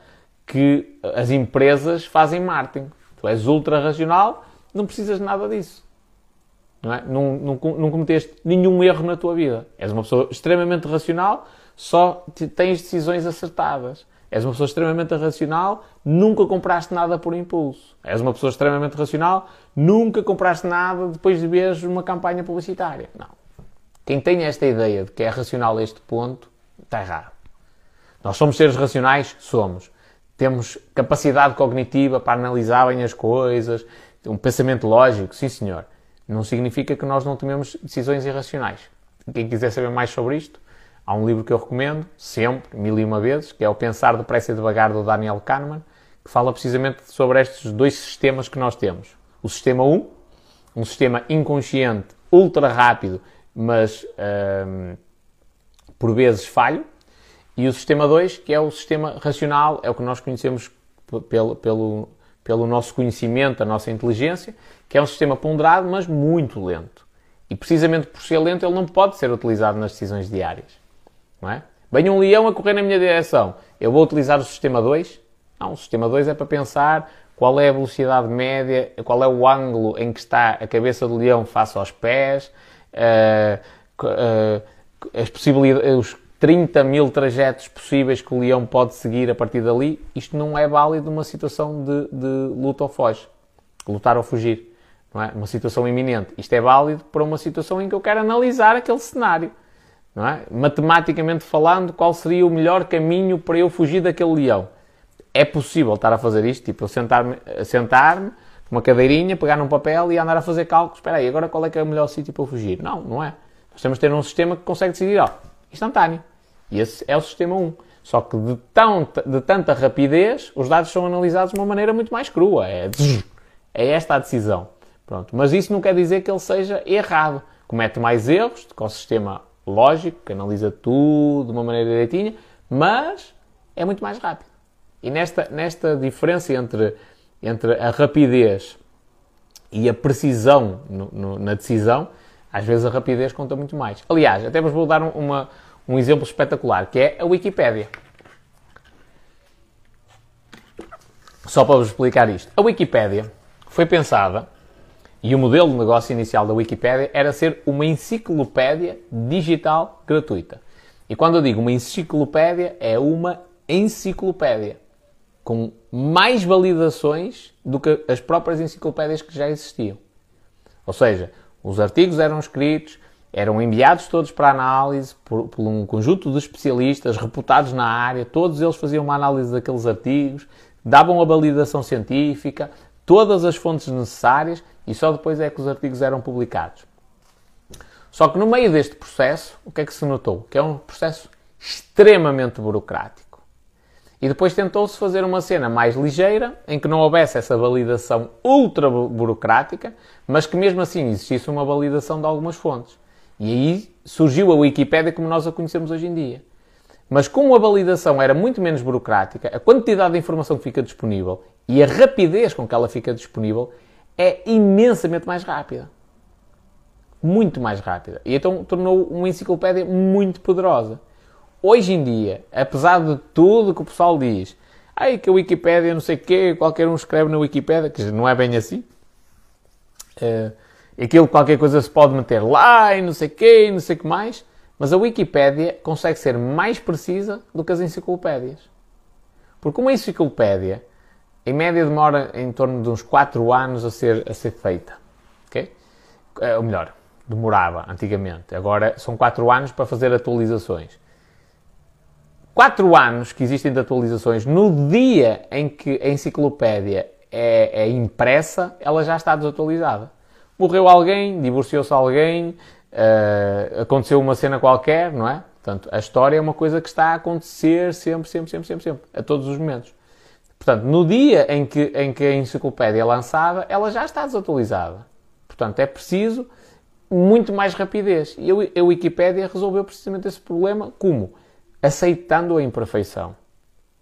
que as empresas fazem marketing. Tu és ultra racional, não precisas de nada disso. Não, é? não, não, não cometeste nenhum erro na tua vida. És uma pessoa extremamente racional, só tens decisões acertadas. És uma pessoa extremamente racional, nunca compraste nada por impulso. És uma pessoa extremamente racional, nunca compraste nada depois de ver uma campanha publicitária. Não. Quem tem esta ideia de que é racional a este ponto, está errado. Nós somos seres racionais? Somos. Temos capacidade cognitiva para analisar bem as coisas, um pensamento lógico? Sim, senhor. Não significa que nós não tomemos decisões irracionais. Quem quiser saber mais sobre isto, há um livro que eu recomendo, sempre, mil e uma vezes, que é o Pensar Depressa e Devagar, do Daniel Kahneman, que fala precisamente sobre estes dois sistemas que nós temos. O sistema 1, um sistema inconsciente, ultra rápido, mas hum, por vezes falho, e o sistema 2, que é o sistema racional, é o que nós conhecemos pelo, pelo, pelo nosso conhecimento, a nossa inteligência, que é um sistema ponderado, mas muito lento. E precisamente por ser lento, ele não pode ser utilizado nas decisões diárias. Não é? Vem um leão a correr na minha direção. Eu vou utilizar o sistema 2? Não, o sistema 2 é para pensar qual é a velocidade média, qual é o ângulo em que está a cabeça do leão face aos pés, uh, uh, as possibilidades, os 30 mil trajetos possíveis que o leão pode seguir a partir dali, isto não é válido numa situação de, de luta ou foge. Lutar ou fugir. Não é? Uma situação iminente. Isto é válido para uma situação em que eu quero analisar aquele cenário. É? Matematicamente falando, qual seria o melhor caminho para eu fugir daquele leão? É possível estar a fazer isto, tipo, eu sentar-me sentar uma cadeirinha, pegar num papel e andar a fazer cálculos. Espera aí, agora qual é que é o melhor sítio para eu fugir? Não, não é. Nós temos de ter um sistema que consegue decidir, ó, instantâneo. E esse é o sistema 1. Só que de, tão, de tanta rapidez, os dados são analisados de uma maneira muito mais crua. É, é esta a decisão. Pronto. Mas isso não quer dizer que ele seja errado. Comete mais erros, com o sistema lógico, que analisa tudo de uma maneira direitinha, mas é muito mais rápido. E nesta, nesta diferença entre, entre a rapidez e a precisão no, no, na decisão, às vezes a rapidez conta muito mais. Aliás, até vos vou dar uma, um exemplo espetacular, que é a Wikipédia. Só para vos explicar isto. A Wikipédia foi pensada, e o modelo de negócio inicial da Wikipédia era ser uma enciclopédia digital gratuita. E quando eu digo uma enciclopédia, é uma enciclopédia com mais validações do que as próprias enciclopédias que já existiam. Ou seja, os artigos eram escritos, eram enviados todos para análise por, por, um conjunto de especialistas reputados na área, todos eles faziam uma análise daqueles artigos, davam a validação científica, todas as fontes necessárias e só depois é que os artigos eram publicados. Só que no meio deste processo, o que é que se notou? Que é um processo extremamente burocrático. E depois tentou-se fazer uma cena mais ligeira, em que não houvesse essa validação ultra burocrática, mas que mesmo assim existisse uma validação de algumas fontes. E aí surgiu a Wikipédia como nós a conhecemos hoje em dia. Mas como a validação era muito menos burocrática, a quantidade de informação que fica disponível e a rapidez com que ela fica disponível é imensamente mais rápida. Muito mais rápida. E então tornou uma enciclopédia muito poderosa. Hoje em dia, apesar de tudo que o pessoal diz, ai que a Wikipédia não sei o quê, qualquer um escreve na Wikipédia, que não é bem assim. Uh, aquilo qualquer coisa se pode meter lá e não sei o quê e não sei o que mais, mas a Wikipédia consegue ser mais precisa do que as enciclopédias. Porque uma enciclopédia, em média, demora em torno de uns 4 anos a ser, a ser feita. Okay? Eh, ou melhor, demorava antigamente. Agora são 4 anos para fazer atualizações. 4 anos que existem de atualizações, no dia em que a enciclopédia é, é impressa, ela já está desatualizada morreu alguém, divorciou-se alguém, uh, aconteceu uma cena qualquer, não é? Portanto, a história é uma coisa que está a acontecer sempre, sempre, sempre, sempre, sempre, a todos os momentos. Portanto, no dia em que, em que a enciclopédia é lançada, ela já está desatualizada. Portanto, é preciso muito mais rapidez. E a Wikipédia resolveu precisamente esse problema como? Aceitando a imperfeição.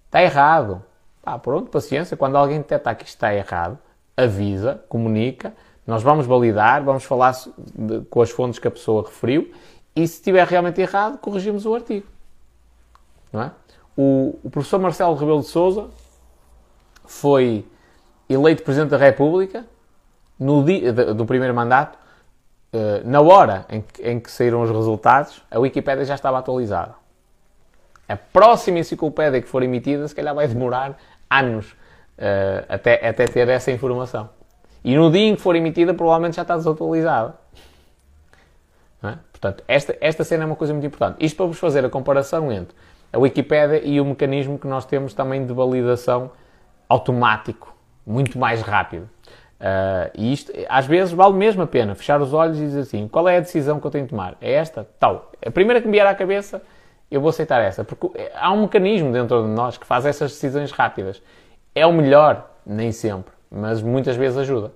Está errado. Ah, pronto, paciência. Quando alguém detecta que está errado, avisa, comunica, nós vamos validar, vamos falar de, com as fontes que a pessoa referiu e se estiver realmente errado, corrigimos o artigo. Não é? o, o professor Marcelo Rebelo de Souza foi eleito Presidente da República no dia do primeiro mandato, eh, na hora em que, em que saíram os resultados, a Wikipédia já estava atualizada. A próxima enciclopédia que for emitida, se calhar vai demorar anos uh, até, até ter essa informação. E no dia em que for emitida, provavelmente já está desatualizada. É? Portanto, esta, esta cena é uma coisa muito importante. Isto para vos fazer a comparação entre a Wikipédia e o mecanismo que nós temos também de validação automático, muito mais rápido. Uh, e isto, às vezes, vale mesmo a pena fechar os olhos e dizer assim: qual é a decisão que eu tenho de tomar? É esta? Tal. A primeira que me vier à cabeça, eu vou aceitar essa. Porque há um mecanismo dentro de nós que faz essas decisões rápidas. É o melhor? Nem sempre. Mas muitas vezes ajuda.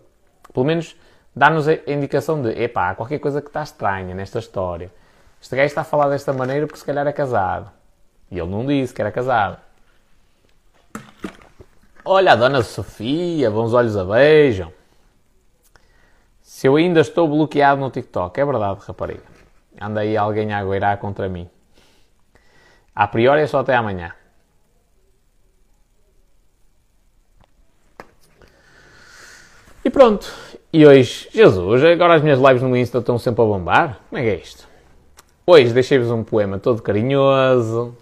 Pelo menos dá-nos a indicação de: epá, há qualquer coisa que está estranha nesta história. Este gajo está a falar desta maneira porque se calhar é casado. E ele não disse que era casado. Olha a dona Sofia, bons olhos a beijam. Se eu ainda estou bloqueado no TikTok, é verdade, rapariga. Anda aí alguém a agueirar contra mim. A priori é só até amanhã. E pronto. E hoje, Jesus, agora as minhas lives no Insta estão sempre a bombar? Como é que é isto? Hoje deixei-vos um poema todo carinhoso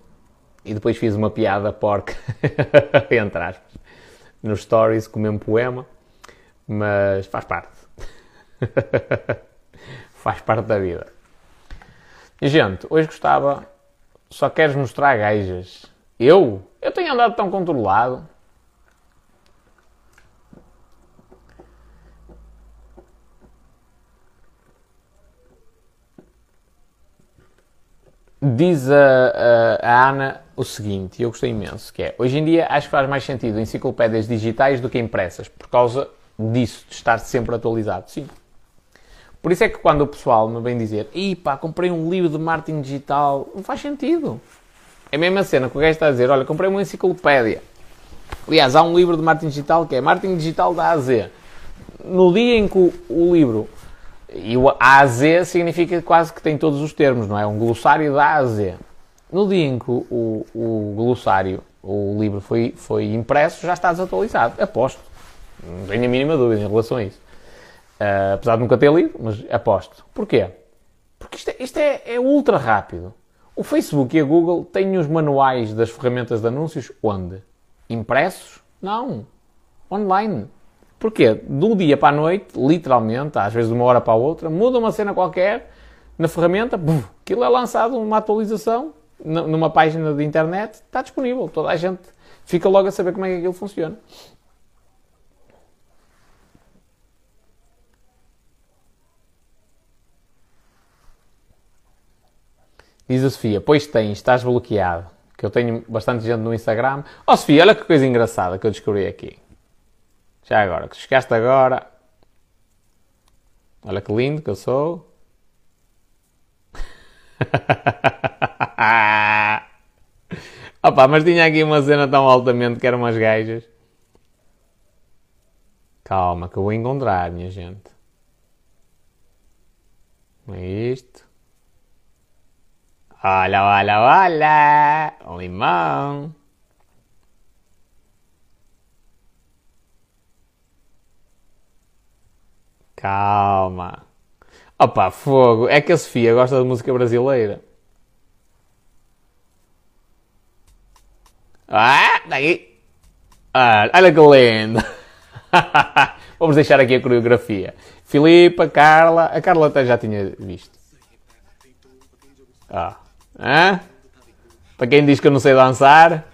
e depois fiz uma piada porca, *laughs* entre aspas, nos stories com o mesmo poema, mas faz parte. *laughs* faz parte da vida. E, gente, hoje gostava só queres mostrar gajas. Eu? Eu tenho andado tão controlado. Diz a, a, a, Ana o seguinte, e eu gostei imenso, que é, hoje em dia acho que faz mais sentido enciclopédias digitais do que impressas, por causa disso, de estar sempre atualizado. Sim. Por isso é que quando o pessoal me vem dizer, e pá, comprei um livro de marketing digital, não faz sentido. É a mesma cena que o gajo está a dizer, olha, comprei uma enciclopédia. Aliás, há um livro de marketing digital que é Marketing Digital da A a Z. No dia em que o, o livro, e o A a Z significa quase que tem todos os termos, não é? Um glossário da A a Z. No dia em que o, o, glossário, o livro foi, foi impresso, já está desatualizado. Aposto. Não tenho a mínima dúvida em relação a isso. Uh, apesar de nunca ter lido, mas aposto. Porquê? Porque isto, é, isto é, é, ultra rápido. O Facebook e a Google têm os manuais das ferramentas de anúncios onde? Impressos? Não. Online. Porquê? De um dia para a noite, literalmente, às vezes de uma hora para a outra, muda uma cena qualquer na ferramenta, buf, aquilo é lançado uma atualização numa página de internet, está disponível. Toda a gente fica logo a saber como é que aquilo funciona. Diz a Sofia, pois tens, estás bloqueado. Que eu tenho bastante gente no Instagram. Oh Sofia, olha que coisa engraçada que eu descobri aqui. Já agora, que chegaste agora. Olha que lindo que eu sou. *laughs* Opa, mas tinha aqui uma cena tão altamente que eram umas gajas. Calma, que eu vou encontrar, minha gente. É isto. Olha, olha, olha! Limão! Calma! Opa, fogo! É que a Sofia gosta de música brasileira. Ah, daqui! Ah, olha que lindo! *laughs* Vamos deixar aqui a coreografia. Filipa, Carla. A Carla até já tinha visto. Ah. Hã? Para quem diz que eu não sei dançar,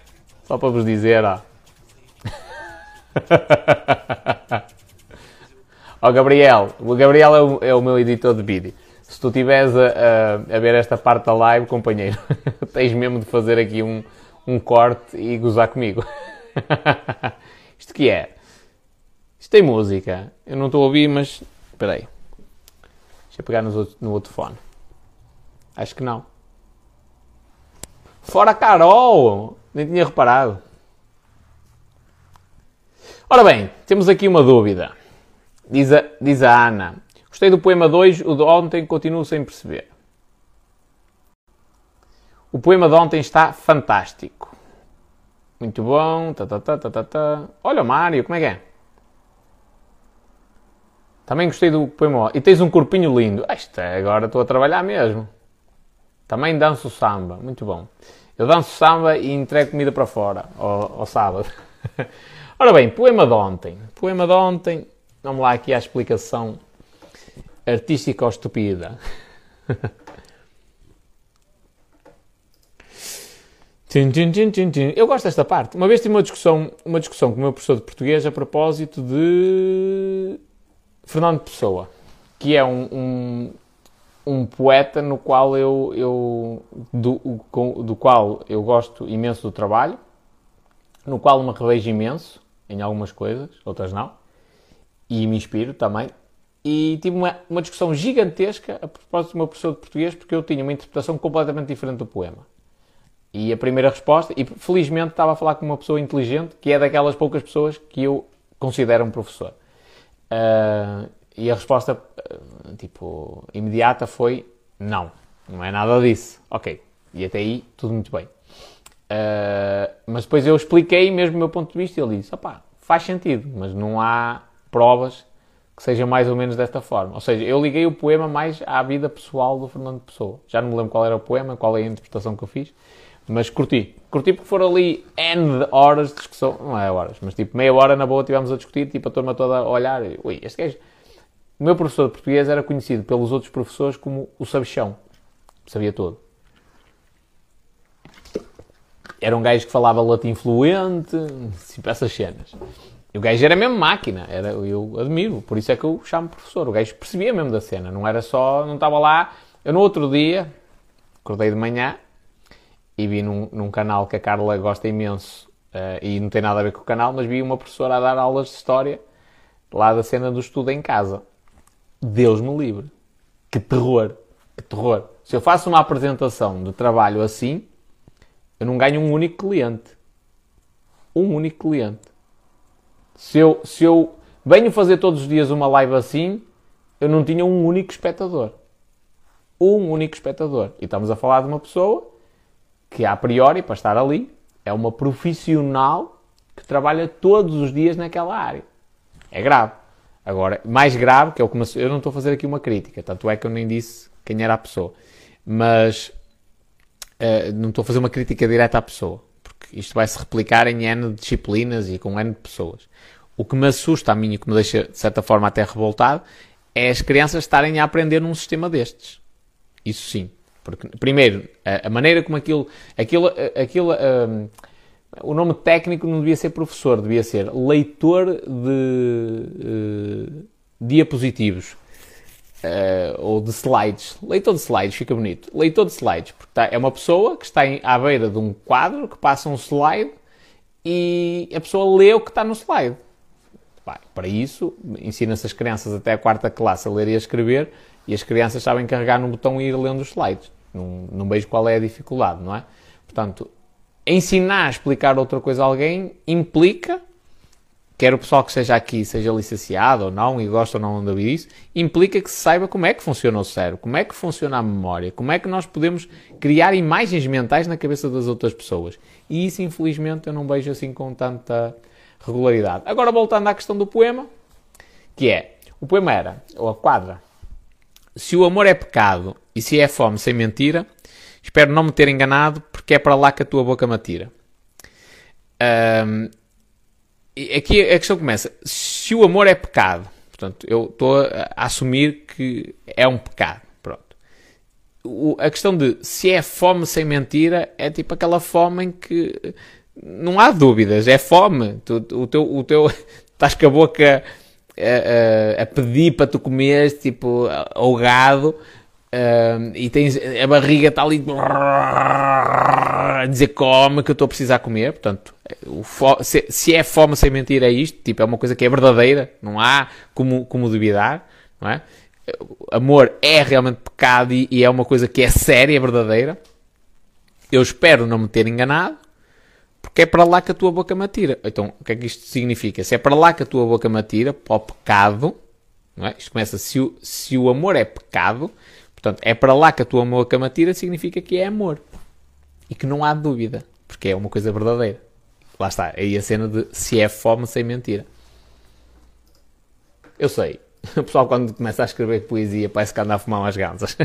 só para vos dizer, ó. *laughs* ó Gabriel, o Gabriel é o, é o, meu editor de vídeo. Se tu estiveres a, a, a, ver esta parte da live, companheiro, *laughs* tens mesmo de fazer aqui um, um corte e gozar comigo. *laughs* Isto que é? Isto tem música. Eu não estou a ouvir, mas. Espera aí. Deixa eu pegar no, no outro fone. Acho que não. Fora Carol! Nem tinha reparado. Ora bem, temos aqui uma dúvida. Diz a, diz a Ana. Gostei do poema 2, o de ontem continuo sem perceber. O poema de ontem está fantástico. Muito bom. Tá, tá, tá, tá, tá, tá. Olha o Mário, como é que é? Também gostei do poema. E tens um corpinho lindo. Esta, agora estou a trabalhar mesmo. Também danço samba. Muito bom. Eu danço samba e entrego comida para fora ao, ao sábado. *laughs* Ora bem, poema de ontem. Poema de ontem. Vamos lá aqui à explicação artística ou estúpida. *laughs* Eu gosto desta parte. Uma vez tive uma discussão, uma discussão com o meu professor de português a propósito de Fernando Pessoa, que é um, um, um poeta no qual eu, eu do, do, qual eu gosto imenso do trabalho, no qual me revejo imenso em algumas coisas, outras não, e me inspiro também. E tive uma, uma discussão gigantesca a propósito do meu professor de português, porque eu tinha uma interpretação completamente diferente do poema. E a primeira resposta, e felizmente estava a falar com uma pessoa inteligente, que é daquelas poucas pessoas que eu considero um professor. Uh, e a resposta, uh, tipo, imediata foi não, não é nada disso. Ok, e até aí tudo muito bem. Uh, mas depois eu expliquei mesmo o meu ponto de vista e ele disse, opá, faz sentido, mas não há provas que sejam mais ou menos desta forma. Ou seja, eu liguei o poema mais à vida pessoal do Fernando Pessoa. Já não me lembro qual era o poema, qual é a interpretação que eu fiz, mas curti. Curti porque foram ali N horas de discussão. Não é horas, mas tipo meia hora na boa tivemos a discutir, tipo a turma toda a olhar. E, Ui, este gajo. O meu professor de português era conhecido pelos outros professores como o sabichão. Sabia todo. Era um gajo que falava latim fluente, tipo essas cenas. E o gajo era mesmo máquina, era, eu admiro, por isso é que eu chamo professor. O gajo percebia mesmo da cena, não era só, não estava lá. Eu no outro dia, acordei de manhã, e vi num, num canal que a Carla gosta imenso uh, e não tem nada a ver com o canal, mas vi uma professora a dar aulas de história lá da cena do estudo em casa. Deus me livre. Que terror. Que terror. Se eu faço uma apresentação de trabalho assim, eu não ganho um único cliente. Um único cliente. Se eu, se eu venho fazer todos os dias uma live assim, eu não tinha um único espectador. Um único espectador. E estamos a falar de uma pessoa que a priori, para estar ali, é uma profissional que trabalha todos os dias naquela área. É grave. Agora, mais grave, que é o que eu não estou a fazer aqui uma crítica, tanto é que eu nem disse quem era a pessoa, mas uh, não estou a fazer uma crítica direta à pessoa, porque isto vai se replicar em N disciplinas e com N pessoas. O que me assusta a mim e que me deixa, de certa forma, até revoltado, é as crianças estarem a aprender num sistema destes. Isso sim. Porque, primeiro, a, a maneira como aquilo. aquilo, aquilo um, o nome técnico não devia ser professor, devia ser leitor de uh, diapositivos. Uh, ou de slides. Leitor de slides, fica bonito. Leitor de slides, porque tá, é uma pessoa que está em, à beira de um quadro que passa um slide e a pessoa lê o que está no slide. Para isso, ensina-se as crianças até a quarta classe a ler e a escrever e as crianças sabem carregar no botão e ir lendo os slides. Não, não vejo qual é a dificuldade, não é? Portanto, ensinar a explicar outra coisa a alguém implica, quer o pessoal que esteja aqui seja licenciado ou não e gosta ou não de ouvir isso, implica que se saiba como é que funciona o cérebro, como é que funciona a memória, como é que nós podemos criar imagens mentais na cabeça das outras pessoas. E isso, infelizmente, eu não vejo assim com tanta regularidade. Agora, voltando à questão do poema, que é, o poema era, ou a quadra, se o amor é pecado e se é fome sem mentira, espero não me ter enganado, porque é para lá que a tua boca me atira. Um, aqui a questão começa. Se o amor é pecado, portanto, eu estou a assumir que é um pecado. Pronto. A questão de se é fome sem mentira é tipo aquela fome em que não há dúvidas, é fome. Tu, o teu, o teu, *laughs* estás com a boca a, a, a pedir para tu comeres, tipo, ao gado Uh, e tens a barriga está ali a dizer come que eu estou a precisar comer. Portanto, se, se, é fome sem mentir, é isto. Tipo, é uma coisa que é verdadeira, não há como, como duvidar. Não é? Amor é realmente pecado e, e é uma coisa que é séria, verdadeira. Eu espero não me ter enganado, porque é para lá que a tua boca me atira. Então, o que é que isto significa? Se é para lá que a tua boca me atira, para o pecado, não é? isto começa, se o, se o amor é pecado, Portanto, é para lá que a tua boca me atira, significa que é amor. e que não há dúvida, porque é uma coisa verdadeira. Lá está, aí a cena de se é fome sem mentira. Eu sei, *laughs* o pessoal quando começa a escrever poesia parece que anda a fumar umas ganzas. *laughs*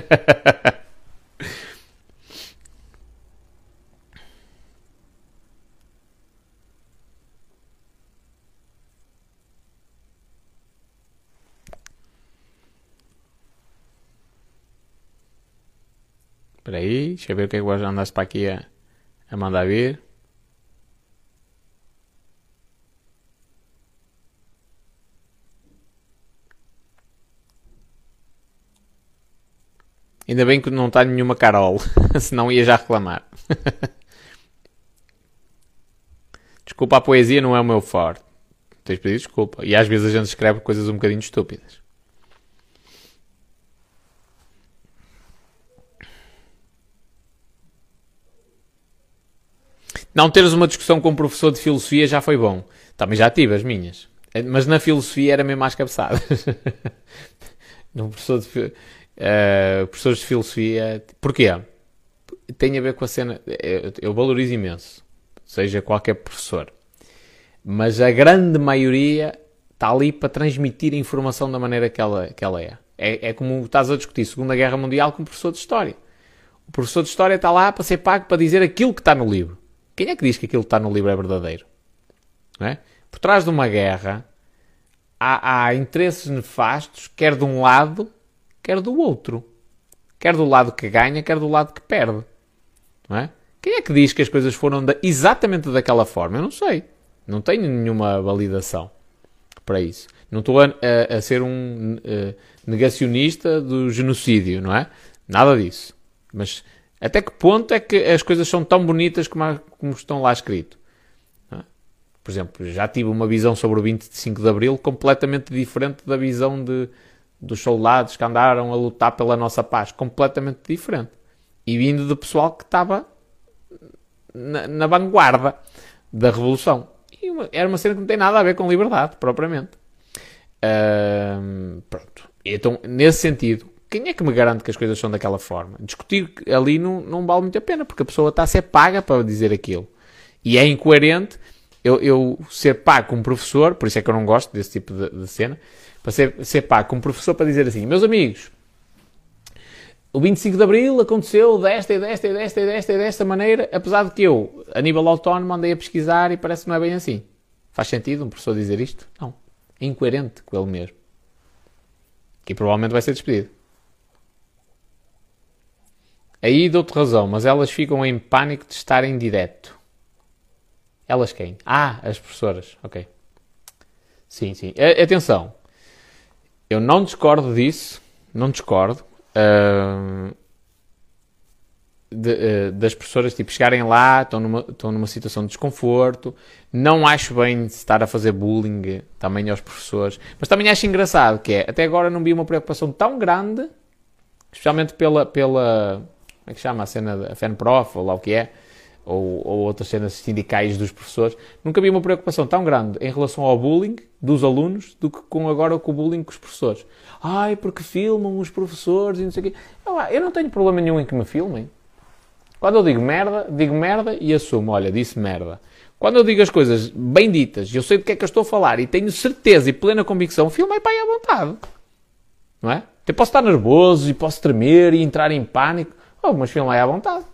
Espera aí, deixa eu ver o que é que andaste para aqui a, a mandar vir. Ainda bem que não está nenhuma Carol, *laughs* senão ia já reclamar. *laughs* desculpa, a poesia não é o meu forte. Tens pedir desculpa. E às vezes a gente escreve coisas um bocadinho estúpidas. Não teres uma discussão com um professor de filosofia já foi bom. Também já tive as minhas. Mas na filosofia era mesmo às cabeçadas. *laughs* no professor de, uh, professores de filosofia. Porquê? Tem a ver com a cena. Eu, eu valorizo imenso. Seja qualquer professor. Mas a grande maioria está ali para transmitir a informação da maneira que ela, que ela é. é. É como estás a discutir Segunda Guerra Mundial com um professor de História. O professor de História está lá para ser pago para dizer aquilo que está no livro. Quem é que diz que aquilo que está no livro é verdadeiro? É? Por trás de uma guerra há, há interesses nefastos, quer de um lado, quer do outro. Quer do lado que ganha, quer do lado que perde. Não é? Quem é que diz que as coisas foram da, exatamente daquela forma? Eu não sei. Não tenho nenhuma validação para isso. Não estou a, a, a ser um uh, negacionista do genocídio, não é? Nada disso. Mas até que ponto é que as coisas são tão bonitas como, como estão lá escrito? É? Por exemplo, já tive uma visão sobre o 25 de Abril completamente diferente da visão de, dos soldados que andaram a lutar pela nossa paz. Completamente diferente. E vindo do pessoal que estava na, na vanguarda da revolução. E uma, era uma cena que não tem nada a ver com liberdade, propriamente. Pronto. Então, nesse sentido, quem é que me garante que as coisas são daquela forma? Discutir ali não, não vale muito a pena, porque a pessoa está a ser paga para dizer aquilo. E é incoerente eu, eu ser pago como professor, por isso é que eu não gosto desse tipo de, de cena, para ser, ser pago como professor para dizer assim, meus amigos, o 25 de Abril aconteceu desta e desta e desta e desta e desta maneira, apesar de que eu, a nível autónomo, andei a pesquisar e parece que não é bem assim. Faz sentido um professor dizer isto? Não. É incoerente com ele mesmo. Que provavelmente vai ser despedido. Aí dou-te razão, mas elas ficam em pânico de estarem direto. Elas quem? Ah, as professoras. Ok. Sim, sim. atenção. Eu não discordo disso. Não discordo. Uh, de, uh, das professoras tipo, chegarem lá, estão numa, estão numa situação de desconforto. Não acho bem estar a fazer bullying também aos professores. Mas também acho engraçado que é, até agora não vi uma preocupação tão grande, especialmente pela, pela é que chama a cena da FENPROF, ou lá o que é, ou, ou, outras cenas sindicais dos professores, nunca havia uma preocupação tão grande em relação ao bullying dos alunos do que com agora com o bullying com os professores. Ai, porque filmam os professores e não sei o quê. Eu não tenho problema nenhum em que me filmem. Quando eu digo merda, digo merda e assumo, olha, disse merda. Quando eu digo as coisas bem ditas e eu sei do que é que eu estou a falar e tenho certeza e plena convicção, filmei para aí à vontade. Não é? Eu posso estar nervoso e posso tremer e entrar em pânico. Oh, mas filma aí à vontade.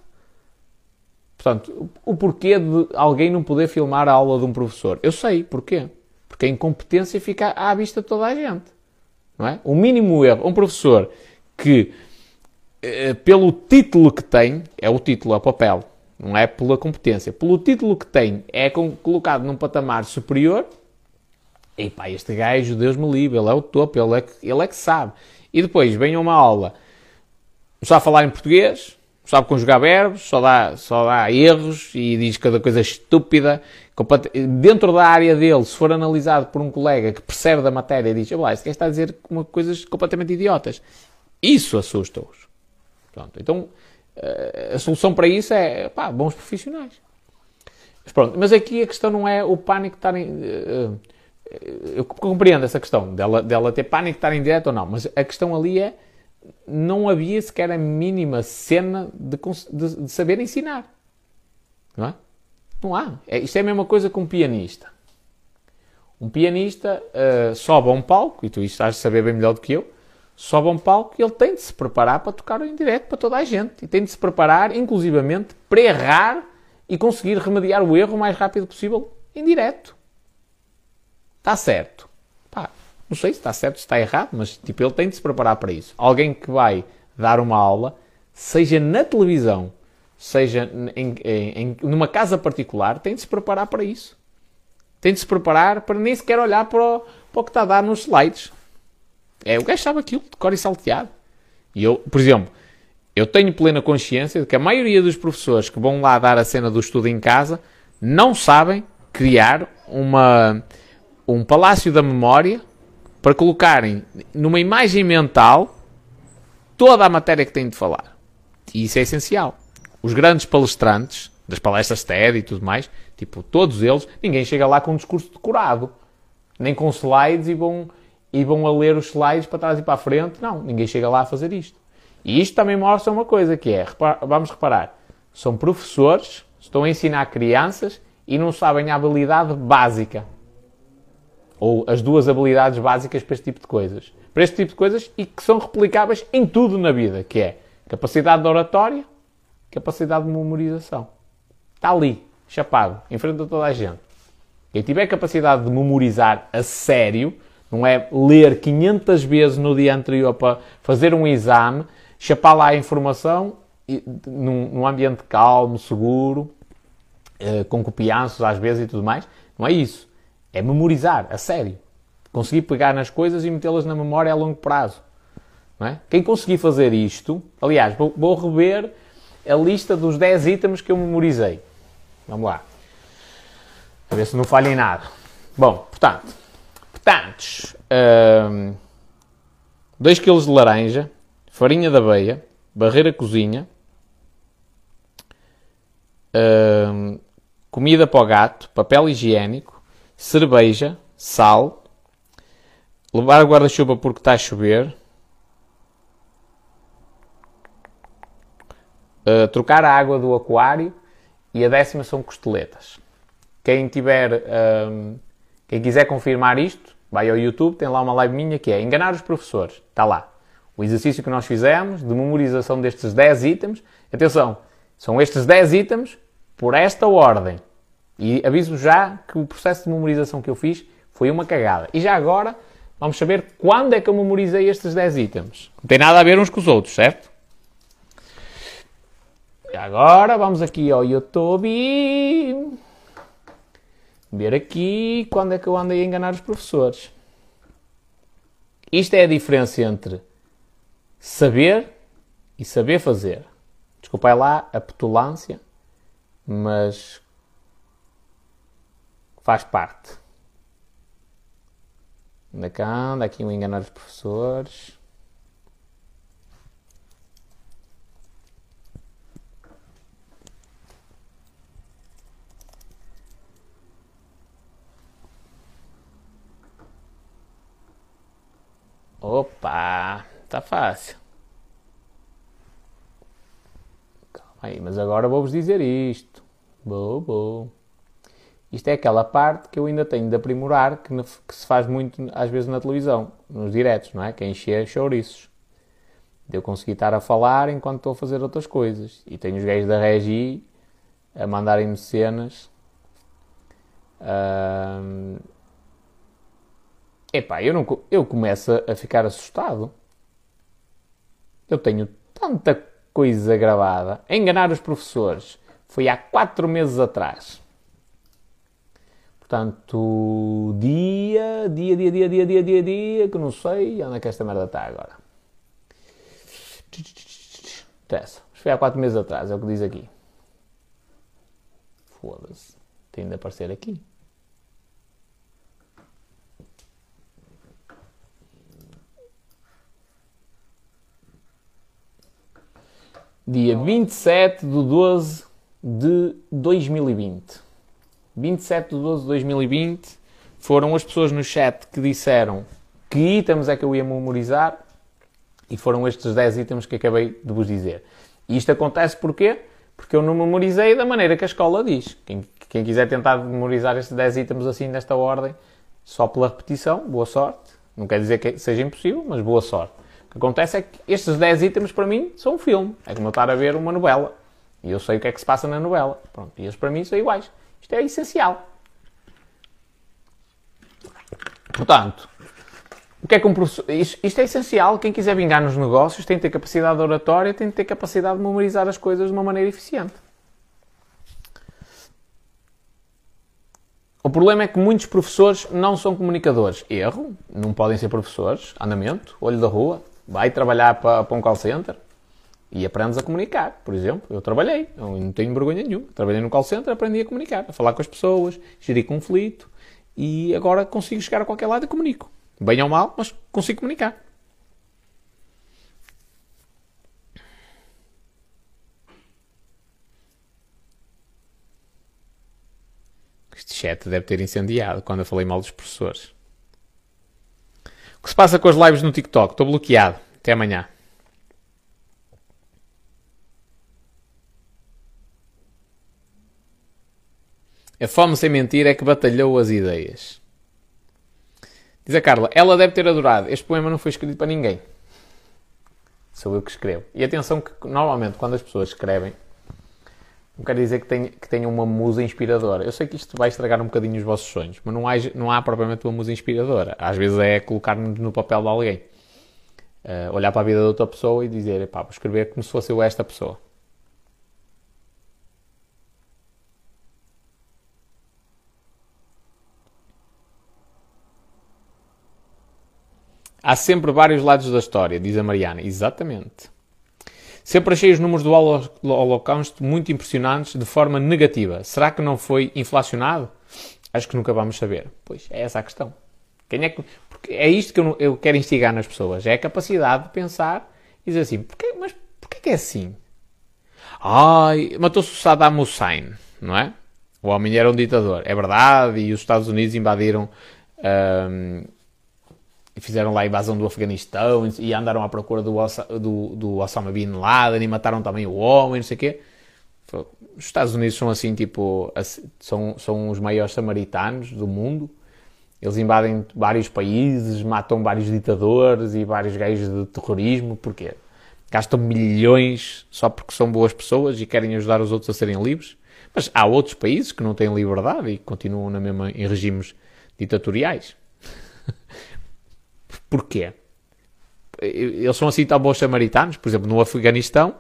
Portanto, o porquê de alguém não poder filmar a aula de um professor? Eu sei porquê. Porque a incompetência fica à vista de toda a gente. Não é? O mínimo erro. Um professor que, eh, pelo título que tem, é o título, é o papel, não é pela competência, pelo título que tem, é colocado num patamar superior. E pá, este gajo, Deus me livre, ele é o topo, ele é que, ele é que sabe. E depois vem uma aula não sabe falar em português, sabe conjugar verbos, só dá, só dá erros e diz cada coisa estúpida. Dentro da área dele, se for analisado por um colega que percebe da matéria e diz, olá, este gajo está a dizer coisas completamente idiotas. Isso assusta-os. Então eh, a solução para isso é, pá, bons profissionais. Mas pronto, mas aqui a questão não é o pânico estar em... Eh, eh, eu compreendo essa questão, dela, dela ter pânico estar em direto ou não, mas a questão ali é não havia sequer a mínima cena de, de, de saber ensinar. Não é? Não há. É, isto é a mesma coisa que um pianista. Um pianista uh, sobe a um palco, e tu estás a saber bem melhor do que eu, sobe a um palco e ele tem de se preparar para tocar em direto para toda a gente. E tem de se preparar, inclusivamente, para errar e conseguir remediar o erro o mais rápido possível em direto. Está certo. Não sei se está certo, se está errado, mas tipo, ele tem de se preparar para isso. Alguém que vai dar uma aula, seja na televisão, seja em, em, numa casa particular, tem de se preparar para isso. Tem de se preparar para nem sequer olhar para o, para o que está a dar nos slides. É, o gajo sabe aquilo, de cor e salteado. E eu, por exemplo, eu tenho plena consciência de que a maioria dos professores que vão lá dar a cena do estudo em casa não sabem criar uma, um palácio da memória para colocarem numa imagem mental toda a matéria que têm de falar. E isso é essencial os grandes palestrantes, das palestras TED e tudo mais, tipo, todos eles, ninguém chega lá com um discurso decorado. Nem com slides e vão, e vão a ler os slides para trás e para a frente. Não, ninguém chega lá a fazer isto. E isto também mostra uma coisa que é, vamos reparar, são professores, estão a ensinar crianças e não sabem a habilidade básica. Ou as duas habilidades básicas para este tipo de coisas. Para este tipo de coisas e que são replicáveis em tudo na vida, que é capacidade de oratória, capacidade de memorização. Está ali, chapado, em frente a toda a gente. Quem tiver capacidade de memorizar a sério, não é ler 500 vezes no dia anterior para fazer um exame, chapar lá a informação num, num ambiente calmo, seguro, eh, com copianços às vezes e tudo mais. Não é isso. É memorizar, a sério. Conseguir pegar nas coisas e metê-las na memória a longo prazo. É? Quem conseguir fazer isto, aliás, vou, vou rever a lista dos 10 itens que eu memorizei. Vamos lá. A ver se não falha em nada. Bom, portanto, portanto, um, 2 kg de laranja, farinha de aveia, barreira cozinha, um, comida para o gato, papel higiênico, cerveja, sal, levar guarda-chuva porque está a chover, uh, trocar a água do aquário e a décima são costeletas. Quem tiver, um, ehm, quem quiser confirmar isto, vai ao YouTube, tem lá uma live minha que é enganar os professores. Está lá. O exercício que nós fizemos de memorização destes 10 itens. Atenção, são estes 10 itens por esta ordem. E aviso já que o processo de memorização que eu fiz foi uma cagada. E já agora vamos saber quando é que eu memorizei estes 10 itens. Não tem nada a ver uns com os outros, certo? Agora vamos aqui ao YouTube. Ver aqui quando é que eu andei a enganar os professores. Isto é a diferença entre saber e saber fazer. Desculpai lá a petulância, mas faz parte. Anda cá, anda aqui um enganar os professores. Opa, tá fácil. Calma aí, mas agora vou-vos dizer isto. Boa, boa. Isto é aquela parte que eu ainda tenho de aprimorar, que, que, se faz muito às vezes na televisão, nos diretos, não é? Que é encher chouriços. De eu conseguir estar a falar enquanto estou a fazer outras coisas. E tenho os gajos da Regi a mandarem-me cenas. Uh, Epá, eu, não, eu começo a ficar assustado. Eu tenho tanta coisa gravada. Enganar os professores. Foi há quatro meses atrás. Portanto, dia, dia, dia, dia, dia, dia, dia, dia, que não sei onde é que esta merda está agora. Interessa. Foi há quatro meses atrás, é o que diz aqui. Foda-se. Tem de aparecer aqui. dia 27 de 12 de 2020. 27 de 12 de 2020 foram as pessoas no chat que disseram que itens é que eu ia memorizar e foram estes 10 itens que acabei de vos dizer. E isto acontece porquê? porque eu não memorizei da maneira que a escola diz. Quem, quem quiser tentar memorizar estes 10 itens assim, nesta ordem, só pela repetição, boa sorte. Não quer dizer que seja impossível, mas boa sorte. O que acontece é que estes 10 itens para mim são um filme. É como eu estar a ver uma novela. E eu sei o que é que se passa na novela. Pronto, e eles para mim são iguais. Isto é essencial. Portanto, o que é que um professor. Isto, é essencial. Quem quiser vingar nos negócios tem que ter capacidade de oratória, tem que ter capacidade de memorizar as coisas de uma maneira eficiente. O problema é que muitos professores não são comunicadores. Erro, não podem ser professores. Andamento, olho da rua, vai trabalhar para, para um call center e aprendes a comunicar. Por exemplo, eu trabalhei, eu não tenho vergonha nenhuma. Trabalhei no call center, aprendi a comunicar, a falar com as pessoas, gerir conflito e agora consigo chegar a qualquer lado e comunico. Bem ou mal, mas consigo comunicar. Este chat deve ter incendiado quando eu falei mal dos professores. O que se passa com as lives no TikTok? Estou bloqueado. Até amanhã. A fome sem mentir é que batalhou as ideias. Diz a Carla, ela deve ter adorado. Este poema não foi escrito para ninguém. Sou eu que escrevo. E atenção que normalmente quando as pessoas escrevem, não quer dizer que, tenha, que tenham uma musa inspiradora. Eu sei que isto vai estragar um bocadinho os vossos sonhos, mas não há, não há propriamente uma musa inspiradora. Às vezes é colocar-nos no papel de alguém. Uh, olhar para a vida de outra pessoa e dizer, pá, vou escrever como se fosse eu esta pessoa. Há sempre vários lados da história, diz a Mariana. Exatamente. Sempre achei os números do Holocausto muito impressionantes de forma negativa. Será que não foi inflacionado? Acho que nunca vamos saber. Pois, é essa a questão. Quem é, que, porque é isto que eu, quero instigar nas pessoas. É a capacidade de pensar e dizer assim, porquê, mas porquê que é assim? Ai, matou-se o Saddam Hussein, não é? O homem era um ditador. É verdade, e os Estados Unidos invadiram fizeram lá a invasão do Afeganistão e andaram à procura do, do, do Osama Bin Laden e mataram também o homem, não sei o quê. Os Estados Unidos são assim, tipo, são, são os maiores samaritanos do mundo. Eles invadem vários países, matam vários ditadores e vários gajos de terrorismo. Porquê? Gastam milhões só porque são boas pessoas e querem ajudar os outros a serem livres. Mas há outros países que não têm liberdade e continuam na mesma, em regimes ditatoriais. Porquê? Eles são assim tão bons samaritanos, por exemplo, no Afeganistão,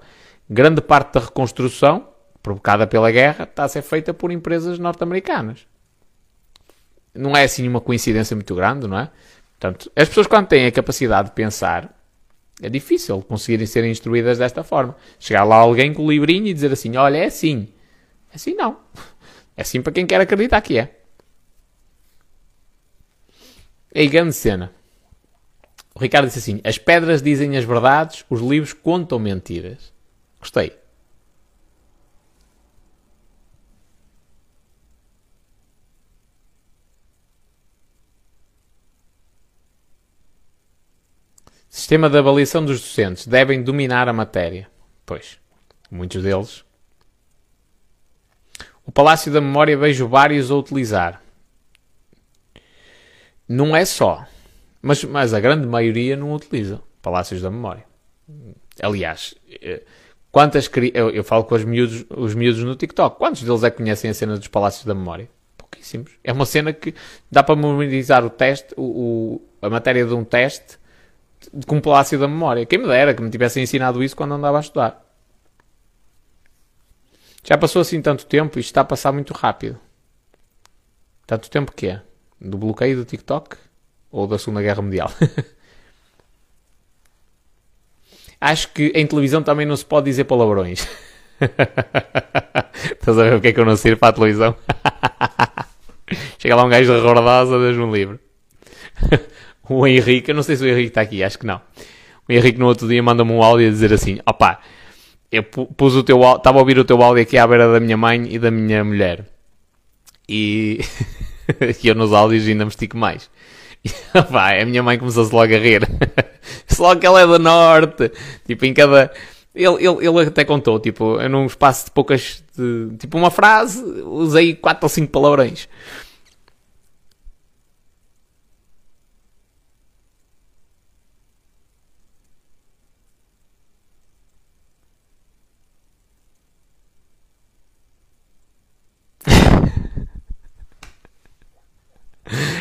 grande parte da reconstrução provocada pela guerra está a ser feita por empresas norte-americanas. Não é assim uma coincidência muito grande, não é? Portanto, as pessoas quando têm a capacidade de pensar, é difícil conseguirem ser instruídas desta forma. Chegar lá alguém com o livrinho e dizer assim, olha, é assim. É assim não. É assim para quem quer acreditar que é. É grande cena. O Ricardo disse assim: As pedras dizem as verdades, os livros contam mentiras. Gostei. Sistema de avaliação dos docentes. Devem dominar a matéria. Pois, muitos deles. O Palácio da Memória vejo vários a utilizar. Não é só. Mas, mas a grande maioria não utiliza Palácios da Memória. Aliás, eh, quantas eu, eu falo com os miúdos, os miúdos no TikTok, quantos deles é que conhecem a cena dos Palácios da Memória? Pouquíssimos. É uma cena que dá para memorizar o teste, o, o, a matéria de um teste com o Palácio da Memória. Quem me dera que me tivessem ensinado isso quando andava a estudar. Já passou assim tanto tempo e está a passar muito rápido. Tanto tempo que é? Do bloqueio do TikTok? Ou da Segunda Guerra Mundial. *laughs* Acho que em televisão também não se pode dizer palavrões. *laughs* Estás a ver o que é que eu não sirvo para a televisão? *laughs* Chega lá um gajo de recordosa, deixa um livro. o Henrique, eu não sei se o Henrique está aqui, acho que não. O Henrique no outro dia manda-me um áudio a dizer assim: opá, eu pus o teu estava a ouvir o teu áudio aqui à beira da minha mãe e da minha mulher. E, e eu nos áudios ainda me estico mais. *laughs* Pá, a minha mãe começou-se logo a rir. *laughs* logo que ela é do norte. Tipo, em cada, Ele, ele, ele até contou, tipo, num espaço de poucas. De, tipo, uma frase, usei quatro ou cinco palavrões.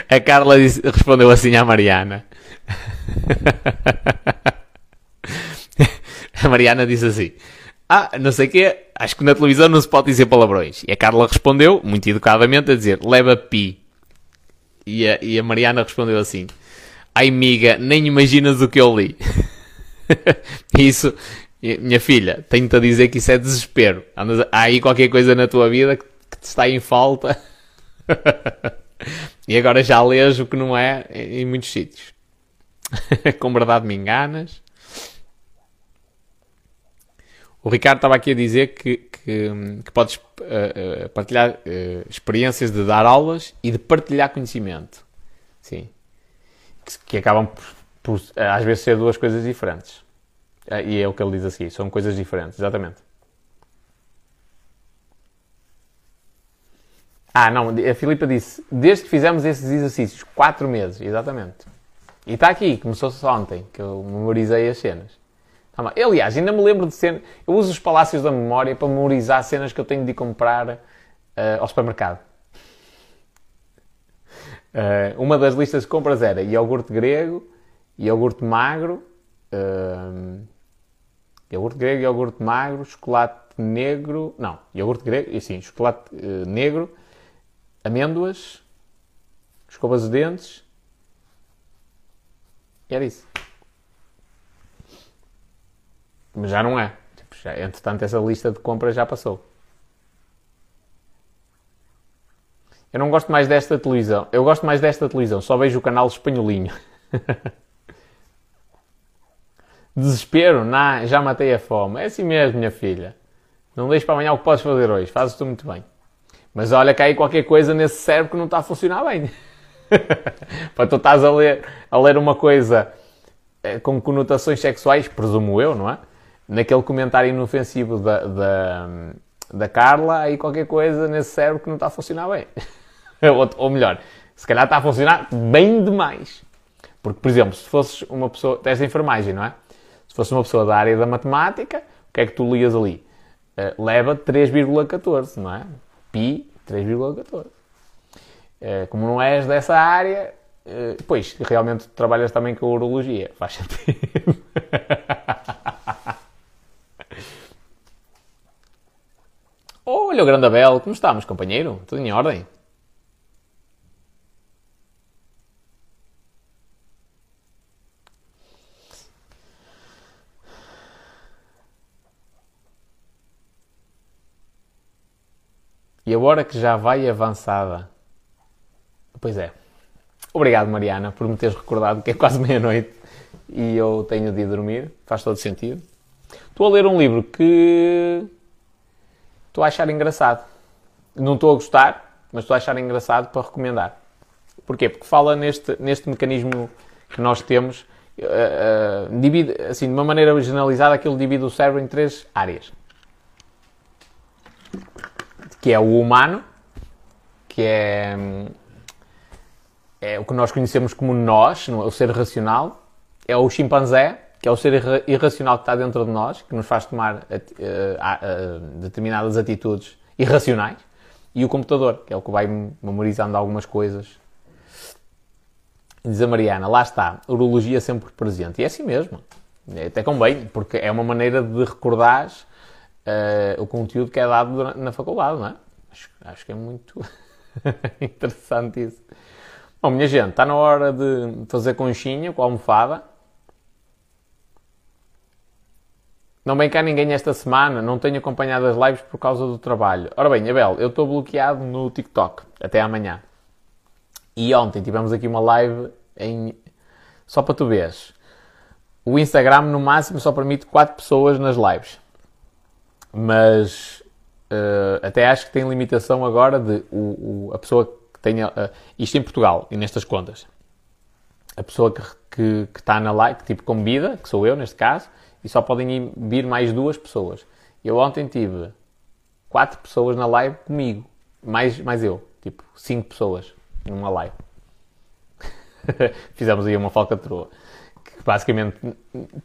A Carla disse, respondeu assim à Mariana. A Mariana disse assim: Ah, não sei o quê, acho que na televisão não se pode dizer palavrões. E a Carla respondeu, muito educadamente, a dizer: Leva pi. E a, e a Mariana respondeu assim: Ai, miga, nem imaginas o que eu li. *laughs* isso, minha filha, tenho-te a dizer que isso é desespero. há aí qualquer coisa na tua vida que, que te está em falta. *laughs* e agora já lês o que não é em muitos sítios. *laughs* Com verdade me enganas. O Ricardo estava aqui a dizer que, que, que podes uh, uh, partilhar uh, experiências de dar aulas e de partilhar conhecimento. Sim. Que, que acabam por, por, às vezes, ser duas coisas diferentes. e é o que ele diz assim: são coisas diferentes, exatamente. Ah, não, a Filipa disse: desde que fizemos esses exercícios, quatro meses, exatamente. E está aqui, começou-se ontem, que eu memorizei as cenas. Aliás, ainda me lembro de cenas. Eu uso os palácios da memória para memorizar cenas que eu tenho de comprar uh, ao supermercado. Uh, uma das listas de compras era iogurte grego, iogurte magro, uh, iogurte grego, iogurte magro, chocolate negro, não, iogurte grego, sim, chocolate negro, amêndoas, escovas de dentes, e era isso. Mas já não é. Tipo, já, entretanto, essa lista de compras já passou. Eu não gosto mais desta televisão. Eu gosto mais desta televisão. Só vejo o canal espanholinho. *laughs* Desespero? Não, já matei a fome. É assim mesmo, minha filha. Não deixes para amanhã o que podes fazer hoje. Fazes tu muito bem. Mas olha que aí qualquer coisa nesse cérebro que não está a funcionar bem. *laughs* para tu estás a ler, a ler uma coisa eh, com conotações sexuais, presumo eu, não é? naquele comentário inofensivo da, da, da Carla, aí qualquer coisa nesse cérebro que não está a funcionar bem. *laughs* ou, ou melhor, se calhar está a funcionar bem demais. Porque, por exemplo, se fosses uma pessoa, tens a enfermagem, não é? Se fosse uma pessoa da área da matemática, o que é que tu lias ali? Uh, leva 3,14, não é? Pi 3,14. Uh, como não és dessa área, uh, pois, realmente trabalhas também com a urologia. Faz sentido. *laughs* Olha o grande Abel, como estamos, companheiro? Tudo em ordem? E agora que já vai avançada. Pois é. Obrigado, Mariana, por me teres recordado que é quase *laughs* meia-noite e eu tenho de ir dormir. Faz todo sentido. Estou a ler um livro que estou a achar engraçado. Não estou a gostar, mas estou a achar engraçado para recomendar. Porquê? Porque fala neste, neste mecanismo que nós temos, uh, uh, divide, assim, de uma maneira generalizada, aquilo divide o cérebro em três áreas. Que é o humano, que é, é o que nós conhecemos como nós, o ser racional, é o chimpanzé, que é o ser irracional que está dentro de nós, que nos faz tomar uh, uh, determinadas atitudes irracionais, e o computador, que é o que vai memorizando algumas coisas. Diz a Mariana, lá está, urologia sempre presente. E é assim mesmo. É até convém, porque é uma maneira de recordar uh, o conteúdo que é dado na faculdade, não é? Acho, acho que é muito *laughs* interessante isso. Bom, minha gente, está na hora de fazer conchinha com a almofada Não vem cá ninguém esta semana, não tenho acompanhado as lives por causa do trabalho. Ora bem, Abel, eu estou bloqueado no TikTok até amanhã. E ontem tivemos aqui uma live em. Só para tu veres. O Instagram no máximo só permite 4 pessoas nas lives. Mas uh, até acho que tem limitação agora de o, o, a pessoa que tenha. Uh, isto em Portugal e nestas contas. A pessoa que, que, que está na live, que tipo convida, que sou eu neste caso, e só podem vir mais duas pessoas. Eu ontem tive quatro pessoas na live comigo, mais, mais eu, tipo, cinco pessoas numa live. *laughs* Fizemos aí uma falcatrua. Que basicamente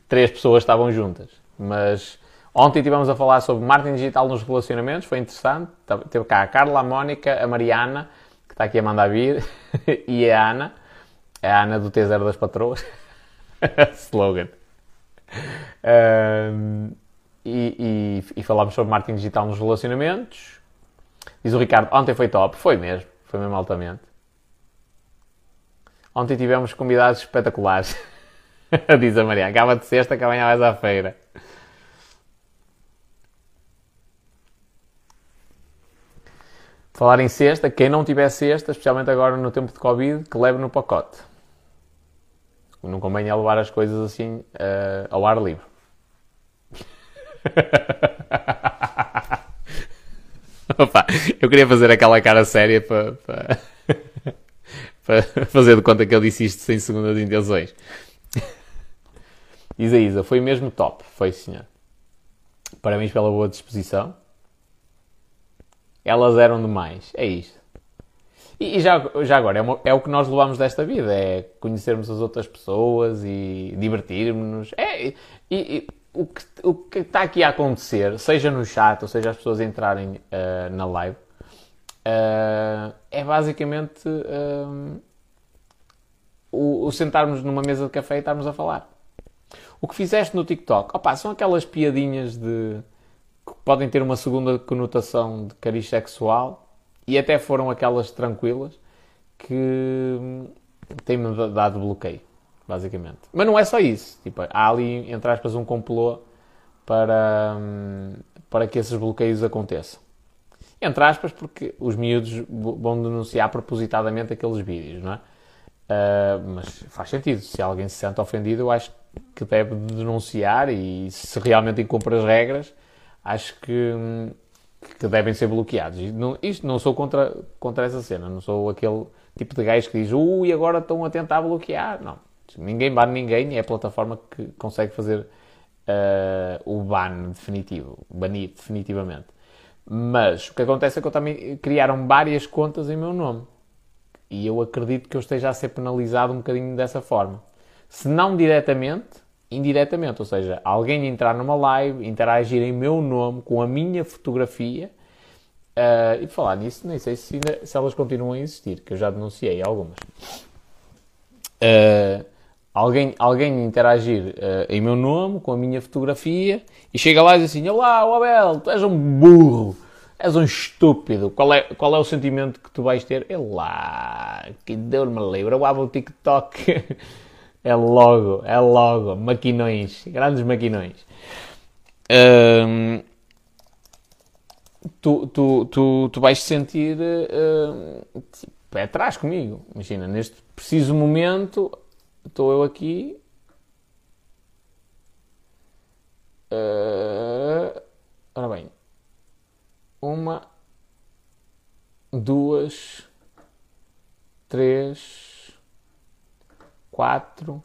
três pessoas estavam juntas. Mas ontem estivemos a falar sobre marketing digital nos relacionamentos, foi interessante. Teve cá a Carla, a Mónica, a Mariana, que está aqui a mandar vir, *laughs* e a Ana, a Ana do T0 das Patroas. *laughs* Slogan. Um, e, e, e falámos sobre marketing digital nos relacionamentos. Diz o Ricardo, ontem foi top. Foi mesmo, foi mesmo altamente. Ontem tivemos convidados espetaculares. *laughs* Diz a Maria, acaba de sexta que amanhã vais à feira. Falar em sexta, quem não tiver sexta, especialmente agora no tempo de Covid, que leve no pacote. Não convém é levar as coisas assim uh, ao ar livre. *laughs* Opa, eu queria fazer aquela cara séria para, para, *laughs* para fazer de conta que ele disse isto sem segundas intenções. *laughs* Isa Isa, foi mesmo top, foi senhor. Parabéns pela boa disposição. Elas eram demais, é isto. E, e já, já agora, é, uma, é, o que nós levamos desta vida, é conhecermos as outras pessoas e divertirmos-nos. É, e, e o, que, o que está aqui a acontecer, seja no chat ou seja as pessoas entrarem uh, na live, uh, é basicamente uh, o, o, sentarmos numa mesa de café e estarmos a falar. O que fizeste no TikTok, opa, são aquelas piadinhas de podem ter uma segunda conotação de cariz sexual e até foram aquelas tranquilas que têm-me dado bloqueio, basicamente. Mas não é só isso. Tipo, há ali, entre aspas, um complô para, para que esses bloqueios aconteçam. Entre aspas, porque os miúdos vão denunciar propositadamente aqueles vídeos, não é? Uh, mas faz sentido. Se alguém se sente ofendido, eu acho que deve denunciar e se realmente incumpre as regras, acho que, que devem ser bloqueados. Não, isto não sou contra, contra essa cena, não sou aquele tipo de gajo que diz ui, agora estão a tentar bloquear. Não, ninguém bane ninguém, é a plataforma que consegue fazer uh, o ban definitivo, banir definitivamente. Mas o que acontece é que eu também criaram várias contas em meu nome. E eu acredito que eu esteja a ser penalizado um bocadinho dessa forma. Se não diretamente, indiretamente. Ou seja, alguém entrar numa live, interagir em meu nome, com a minha fotografia, uh, e falar nisso, nem sei se, ainda, se, elas continuam a existir, que eu já denunciei algumas. Uh, alguém, alguém interagir uh, em meu nome, com a minha fotografia, e chega lá e diz assim: Olá, Abel, tu és um burro, és um estúpido. Qual é, qual é o sentimento que tu vais ter? É lá, que deu-me livre, eu abro o TikTok. *laughs* É logo, é logo. Maquinões, grandes maquinões. tu, tu, tu, tu vais sentir uh, tipo, pé atrás comigo. Imagina, neste preciso momento, estou eu aqui. Uh, ora bem, uma, duas, três, quatro,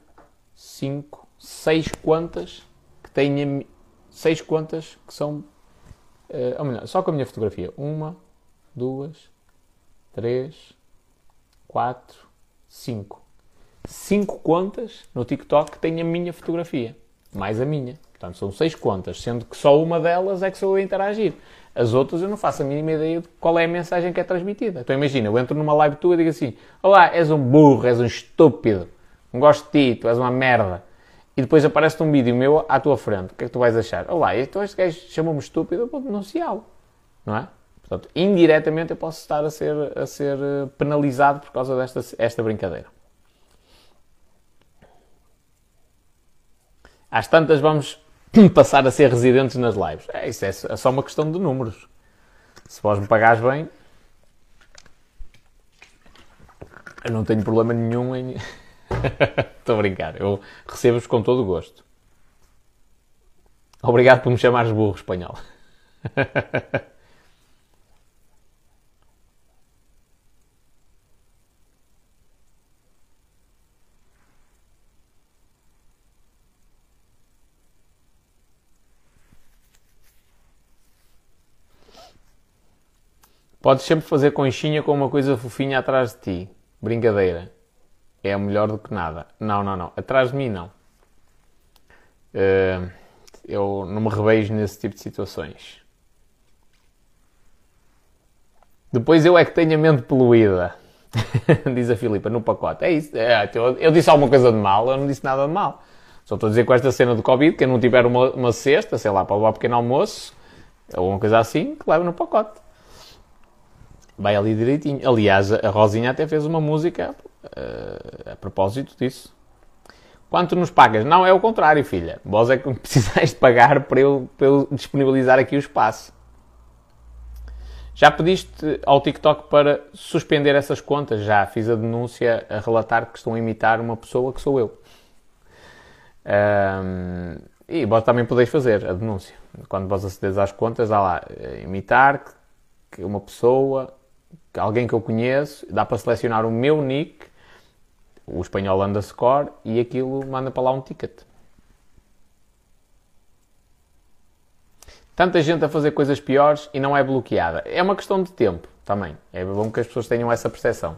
cinco, seis contas que têm seis contas que são uh, ou melhor, só com a minha fotografia. Uma, duas, três, quatro, cinco. Cinco contas no TikTok que têm a minha fotografia, mais a minha. Portanto, são seis contas, sendo que só uma delas é que sou eu a interagir. As outras eu não faço a mínima ideia de qual é a mensagem que é transmitida. Então imagina, eu entro numa live tua e digo assim: Olá, és um burro, és um estúpido não gosto de ti, tu és uma merda. E depois aparece-te um vídeo meu à tua frente. O que é que tu vais achar? Olá, então este gajo chamou-me estúpido, eu vou denunciá-lo. Não é? Portanto, indiretamente eu posso estar a ser, a ser eh, penalizado por causa desta esta brincadeira. Às tantas vamos *clears throat* passar a ser residentes nas lives. É, isso é, é só uma questão de números. Se vós me pagares bem, eu não tenho problema nenhum em... *laughs* Estou a brincar, eu recebo-vos com todo o gosto. Obrigado por me chamares burro espanhol. *laughs* Podes sempre fazer conchinha com uma coisa fofinha atrás de ti. Brincadeira. É melhor do que nada. Não, não, não. Atrás de mim, não. Eu não me revejo nesse tipo de situações. Depois eu é que tenho a mente poluída. *laughs* Diz a Filipa no pacote. É isso. É, eu, eu, disse alguma coisa de mal, eu não disse nada de mal. Só estou a dizer com esta cena do Covid, que eu não tiver uma, uma cesta, sei lá, para levar um pequeno almoço, ou uma coisa assim, que leva no pacote. Vai ali direitinho. Aliás, a Rosinha até fez uma música uh, a propósito disso. Quanto nos pagas? Não, é o contrário, filha. Vós é que *laughs* precisais de pagar para eu, para eu disponibilizar aqui o espaço. Já pediste ao TikTok para suspender essas contas? Já fiz a denúncia a relatar que estão a imitar uma pessoa que sou eu. Um, e vós também podeis fazer a denúncia. Quando vós acederes às contas, há lá eh, imitar que uma pessoa alguém que eu conheço, dá para selecionar o meu nick, o espanhol underscore, e aquilo manda para lá um ticket. Tanta gente a fazer coisas piores e não é bloqueada. É uma questão de tempo também. É bom que as pessoas tenham essa percepção.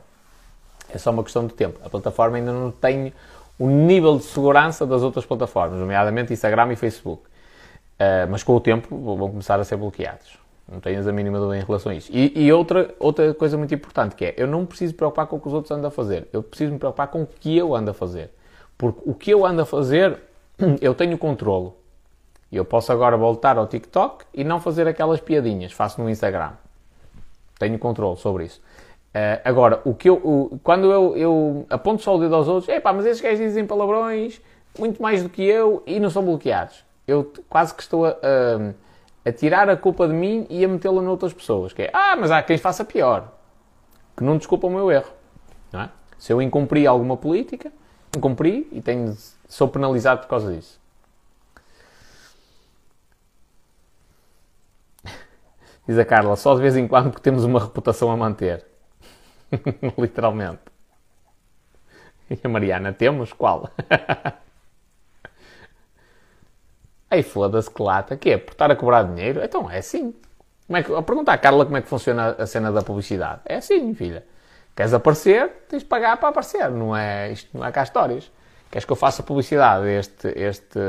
É só uma questão de tempo. A plataforma ainda não tem o nível de segurança das outras plataformas, nomeadamente Instagram e Facebook. Uh, mas com o tempo vão começar a ser bloqueados. Não tenhas a mínima dúvida em relação a isso. E, e, outra, outra coisa muito importante que é, eu não preciso me preocupar com o que os outros andam a fazer. Eu preciso me preocupar com o que eu ando a fazer. Porque o que eu ando a fazer, *clears throat* eu tenho controlo. Eu posso agora voltar ao TikTok e não fazer aquelas piadinhas. Faço no Instagram. Tenho controle sobre isso. Uh, agora, o que eu, o, quando eu, eu aponto só o dedo aos outros, epá, mas esses gajos dizem palavrões muito mais do que eu e não são bloqueados. Eu quase que estou a... Uh, a tirar a culpa de mim e a metê-la noutras pessoas. Que é, ah, mas há quem faça pior. Que não desculpa o meu erro. É? Se eu incumpri alguma política, incumpri e tenho, sou penalizado por causa disso. *laughs* Diz a Carla, só de vez em quando porque temos uma reputação a manter. *laughs* Literalmente. E a Mariana, temos? Qual? *laughs* Aí foda-se que lata, que é? Por estar a cobrar dinheiro? Então é assim. Como é que, a perguntar à Carla como é que funciona a cena da publicidade. É assim, filha. Queres aparecer, tens de pagar para aparecer. Não é, isto não é cá histórias. Queres que eu faça publicidade este, este,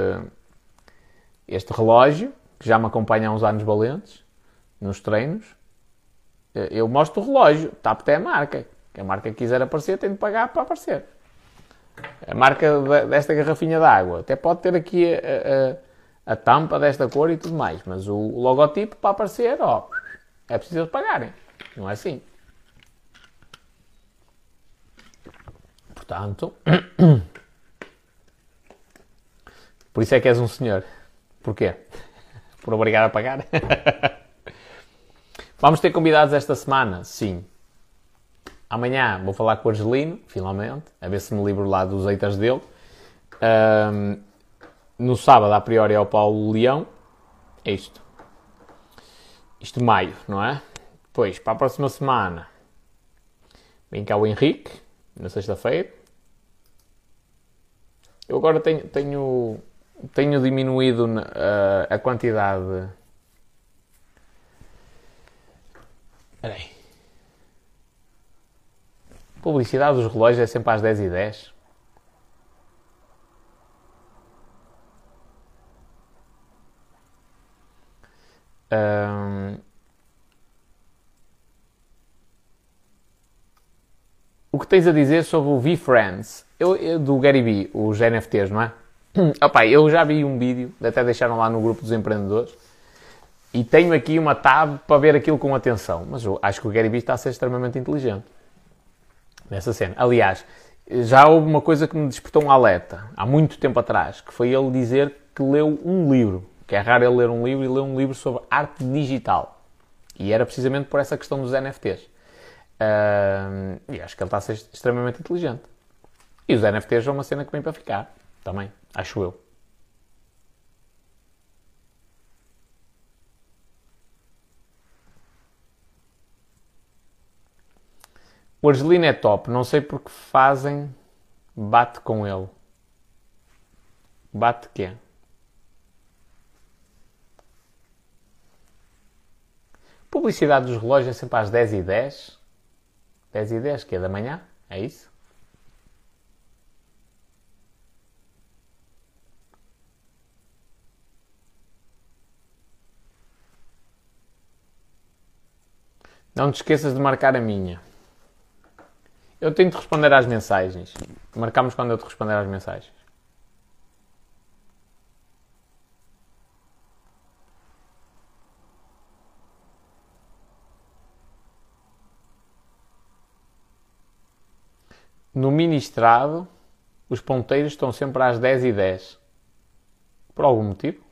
este relógio, que já me acompanha há uns anos valentes, nos treinos, eu mostro o relógio, TAP até a marca. Que a marca quiser aparecer, tem de pagar para aparecer. A marca desta garrafinha de água até pode ter aqui a, a, a tampa desta cor e tudo mais. Mas o logotipo para aparecer, ó, é preciso pagarem. Não é assim. Portanto, *coughs* por isso é que és um senhor. Porquê? *laughs* Por obrigar a pagar? *laughs* Vamos ter convidados esta semana? Sim. Amanhã vou falar com o Argelino, finalmente, a ver se me livro lá dos haters dele. Um, no sábado, a priori, é o Paulo Leão. É isto. Isto maio, não é? Depois, para a próxima semana, vem cá o Henrique, na sexta-feira. Eu agora tenho, tenho, tenho diminuído uh, a quantidade. Espera aí. Publicidade dos relógios é sempre às 10 Um, o que tens a dizer sobre o VFriends? Eu, eu, do Gary Vee, os NFTs, não é? *clears throat* Opa, eu já vi um vídeo, até deixaram lá no grupo dos empreendedores, e tenho aqui uma tab para ver aquilo com atenção. Mas eu acho que o Gary Vee está a ser extremamente inteligente nessa cena. Aliás, já houve uma coisa que me despertou um alerta há muito tempo atrás, que foi ele dizer que leu um livro que é raro ele ler um livro e ler um livro sobre arte digital. E era precisamente por essa questão dos NFTs. Uh, e acho que ele está a ser extremamente inteligente. E os NFTs são uma cena que vem para ficar, também, acho eu. O Argelino é top, não sei porque fazem bate com ele. Bate quê? Publicidade dos relógios é sempre às 10 e 10. 10 e 10, que é da manhã? É isso? Não te esqueças de marcar a minha. Eu tenho de responder às mensagens. Marcamos quando eu te responder às mensagens. No ministrado, os ponteiros estão sempre às 10 e 10. Por algum motivo?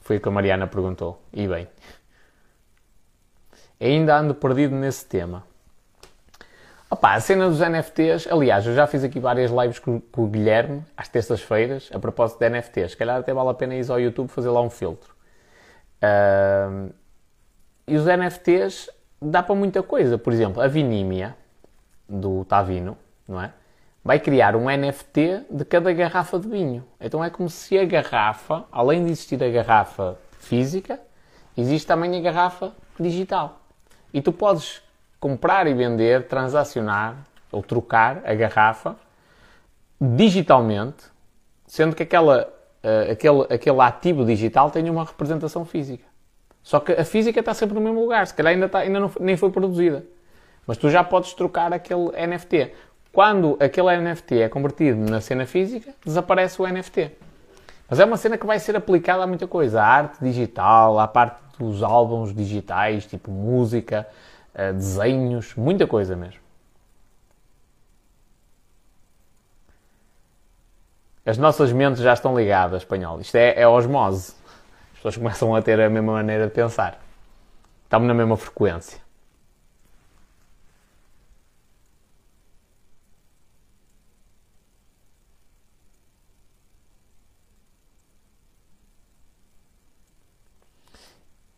Foi o que a Mariana perguntou. E bem. Ainda ando perdido nesse tema. Opa, a cena dos NFTs, aliás, eu já fiz aqui várias lives com, com o Guilherme, às terças-feiras, a propósito de NFTs. Se calhar até vale a pena ir ao YouTube fazer lá um filtro. Uh, e os NFTs dá para muita coisa. Por exemplo, a Vinímia, do Tavino, não é? Vai criar um NFT de cada garrafa de vinho. Então é como se a garrafa, além de existir a garrafa física, existe também a garrafa digital. E tu podes comprar e vender, transacionar ou trocar a garrafa digitalmente, sendo que aquela, uh, aquele, aquele ativo digital tem uma representação física. Só que a física está sempre no mesmo lugar, se calhar ainda, está, ainda não, nem foi produzida. Mas tu já podes trocar aquele NFT. Quando aquele NFT é convertido na cena física, desaparece o NFT. Mas é uma cena que vai ser aplicada a muita coisa. A arte digital, a parte dos álbuns digitais, tipo música, eh, desenhos, muita coisa mesmo. As nossas mentes já estão ligadas, espanhol. Isto é, é osmose. As pessoas começam a ter a mesma maneira de pensar. Estamos na mesma frequência.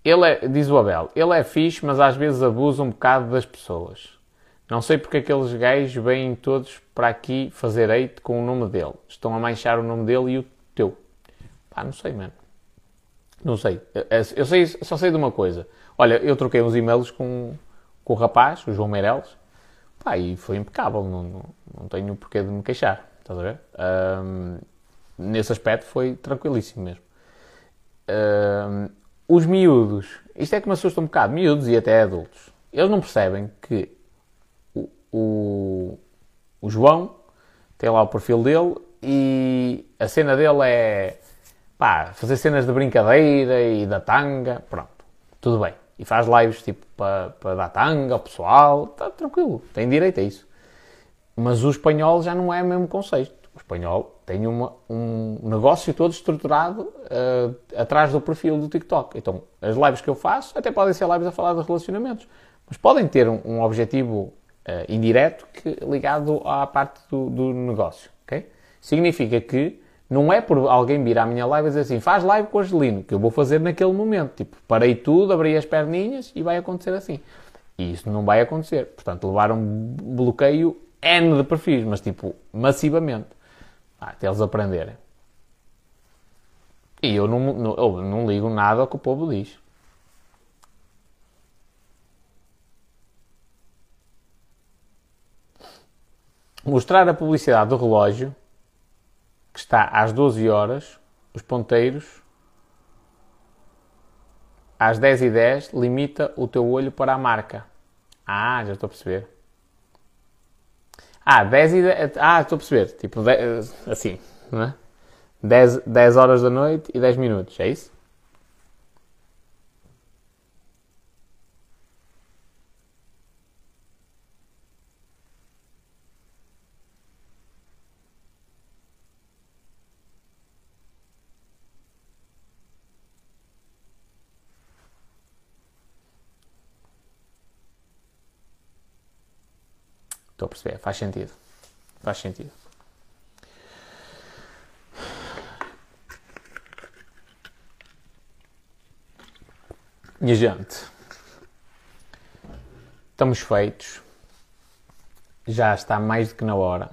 Ele é, diz o Abel, ele é fixe, mas às vezes abusa um bocado das pessoas. Não sei porque aqueles gajos vêm todos para aqui fazer hate com o nome dele. Estão a manchar o nome dele e o teu. Pá, não sei, mano. Não sei. Eu sei, só sei de uma coisa. Olha, eu troquei uns e-mails com, com o rapaz, o João Meireles. Pá, e foi impecável. Não, não, não tenho porquê de me queixar. Estás a ver? Um, nesse aspecto foi tranquilíssimo mesmo. Um, os miúdos, isto é que me assusta um bocado, miúdos e até adultos, eles não percebem que o, o, o João tem lá o perfil dele e a cena dele é pá, fazer cenas de brincadeira e da tanga, pronto, tudo bem. E faz lives tipo para, para dar tanga ao pessoal, está tranquilo, tem direito a isso. Mas o espanhol já não é o mesmo conceito. O espanhol tem uma, um negócio todo estruturado uh, atrás do perfil do TikTok. Então, as lives que eu faço até podem ser lives a falar de relacionamentos, mas podem ter um, um objetivo uh, indireto que, ligado à parte do, do negócio. Okay? Significa que não é por alguém vir à minha live e dizer assim, faz live com Angelino, que eu vou fazer naquele momento. Tipo, parei tudo, abri as perninhas e vai acontecer assim. E isso não vai acontecer. Portanto, levar um bloqueio N de perfis, mas tipo, massivamente. Ah, até eles aprenderem. E eu não, não, eu não ligo nada ao que o povo diz. Mostrar a publicidade do relógio, que está às 12 horas, os ponteiros, às 10 e 10 limita o teu olho para a marca. Ah, já estou a perceber. Ah, 10 e 10. Ah, estou a perceber. Tipo, 10, assim, não é? 10, 10 horas da noite e 10 minutos, é isso? Estou a perceber, faz sentido. Faz sentido. Minha gente, estamos feitos. Já está mais do que na hora.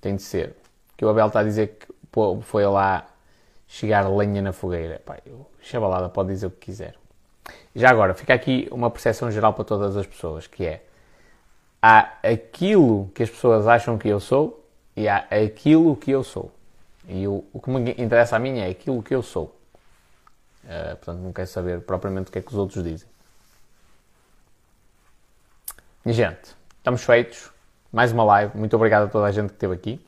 Tem de ser. Que o Abel está a dizer que pô, foi lá chegar lenha na fogueira. Pá, o Chabalada pode dizer o que quiser. Já agora, fica aqui uma percepção geral para todas as pessoas, que é há aquilo que as pessoas acham que eu sou e há aquilo que eu sou. E o, o que me interessa a mim é aquilo que eu sou. Uh, portanto, não quero saber propriamente o que é que os outros dizem. Gente, estamos feitos. Mais uma live. Muito obrigado a toda a gente que esteve aqui.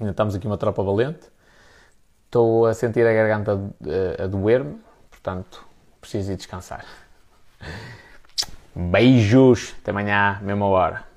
Ainda estamos aqui uma tropa valente. Estou a sentir a garganta a, a doer-me. Portanto, preciso ir descansar. Beijos. Até amanhã, mesma hora.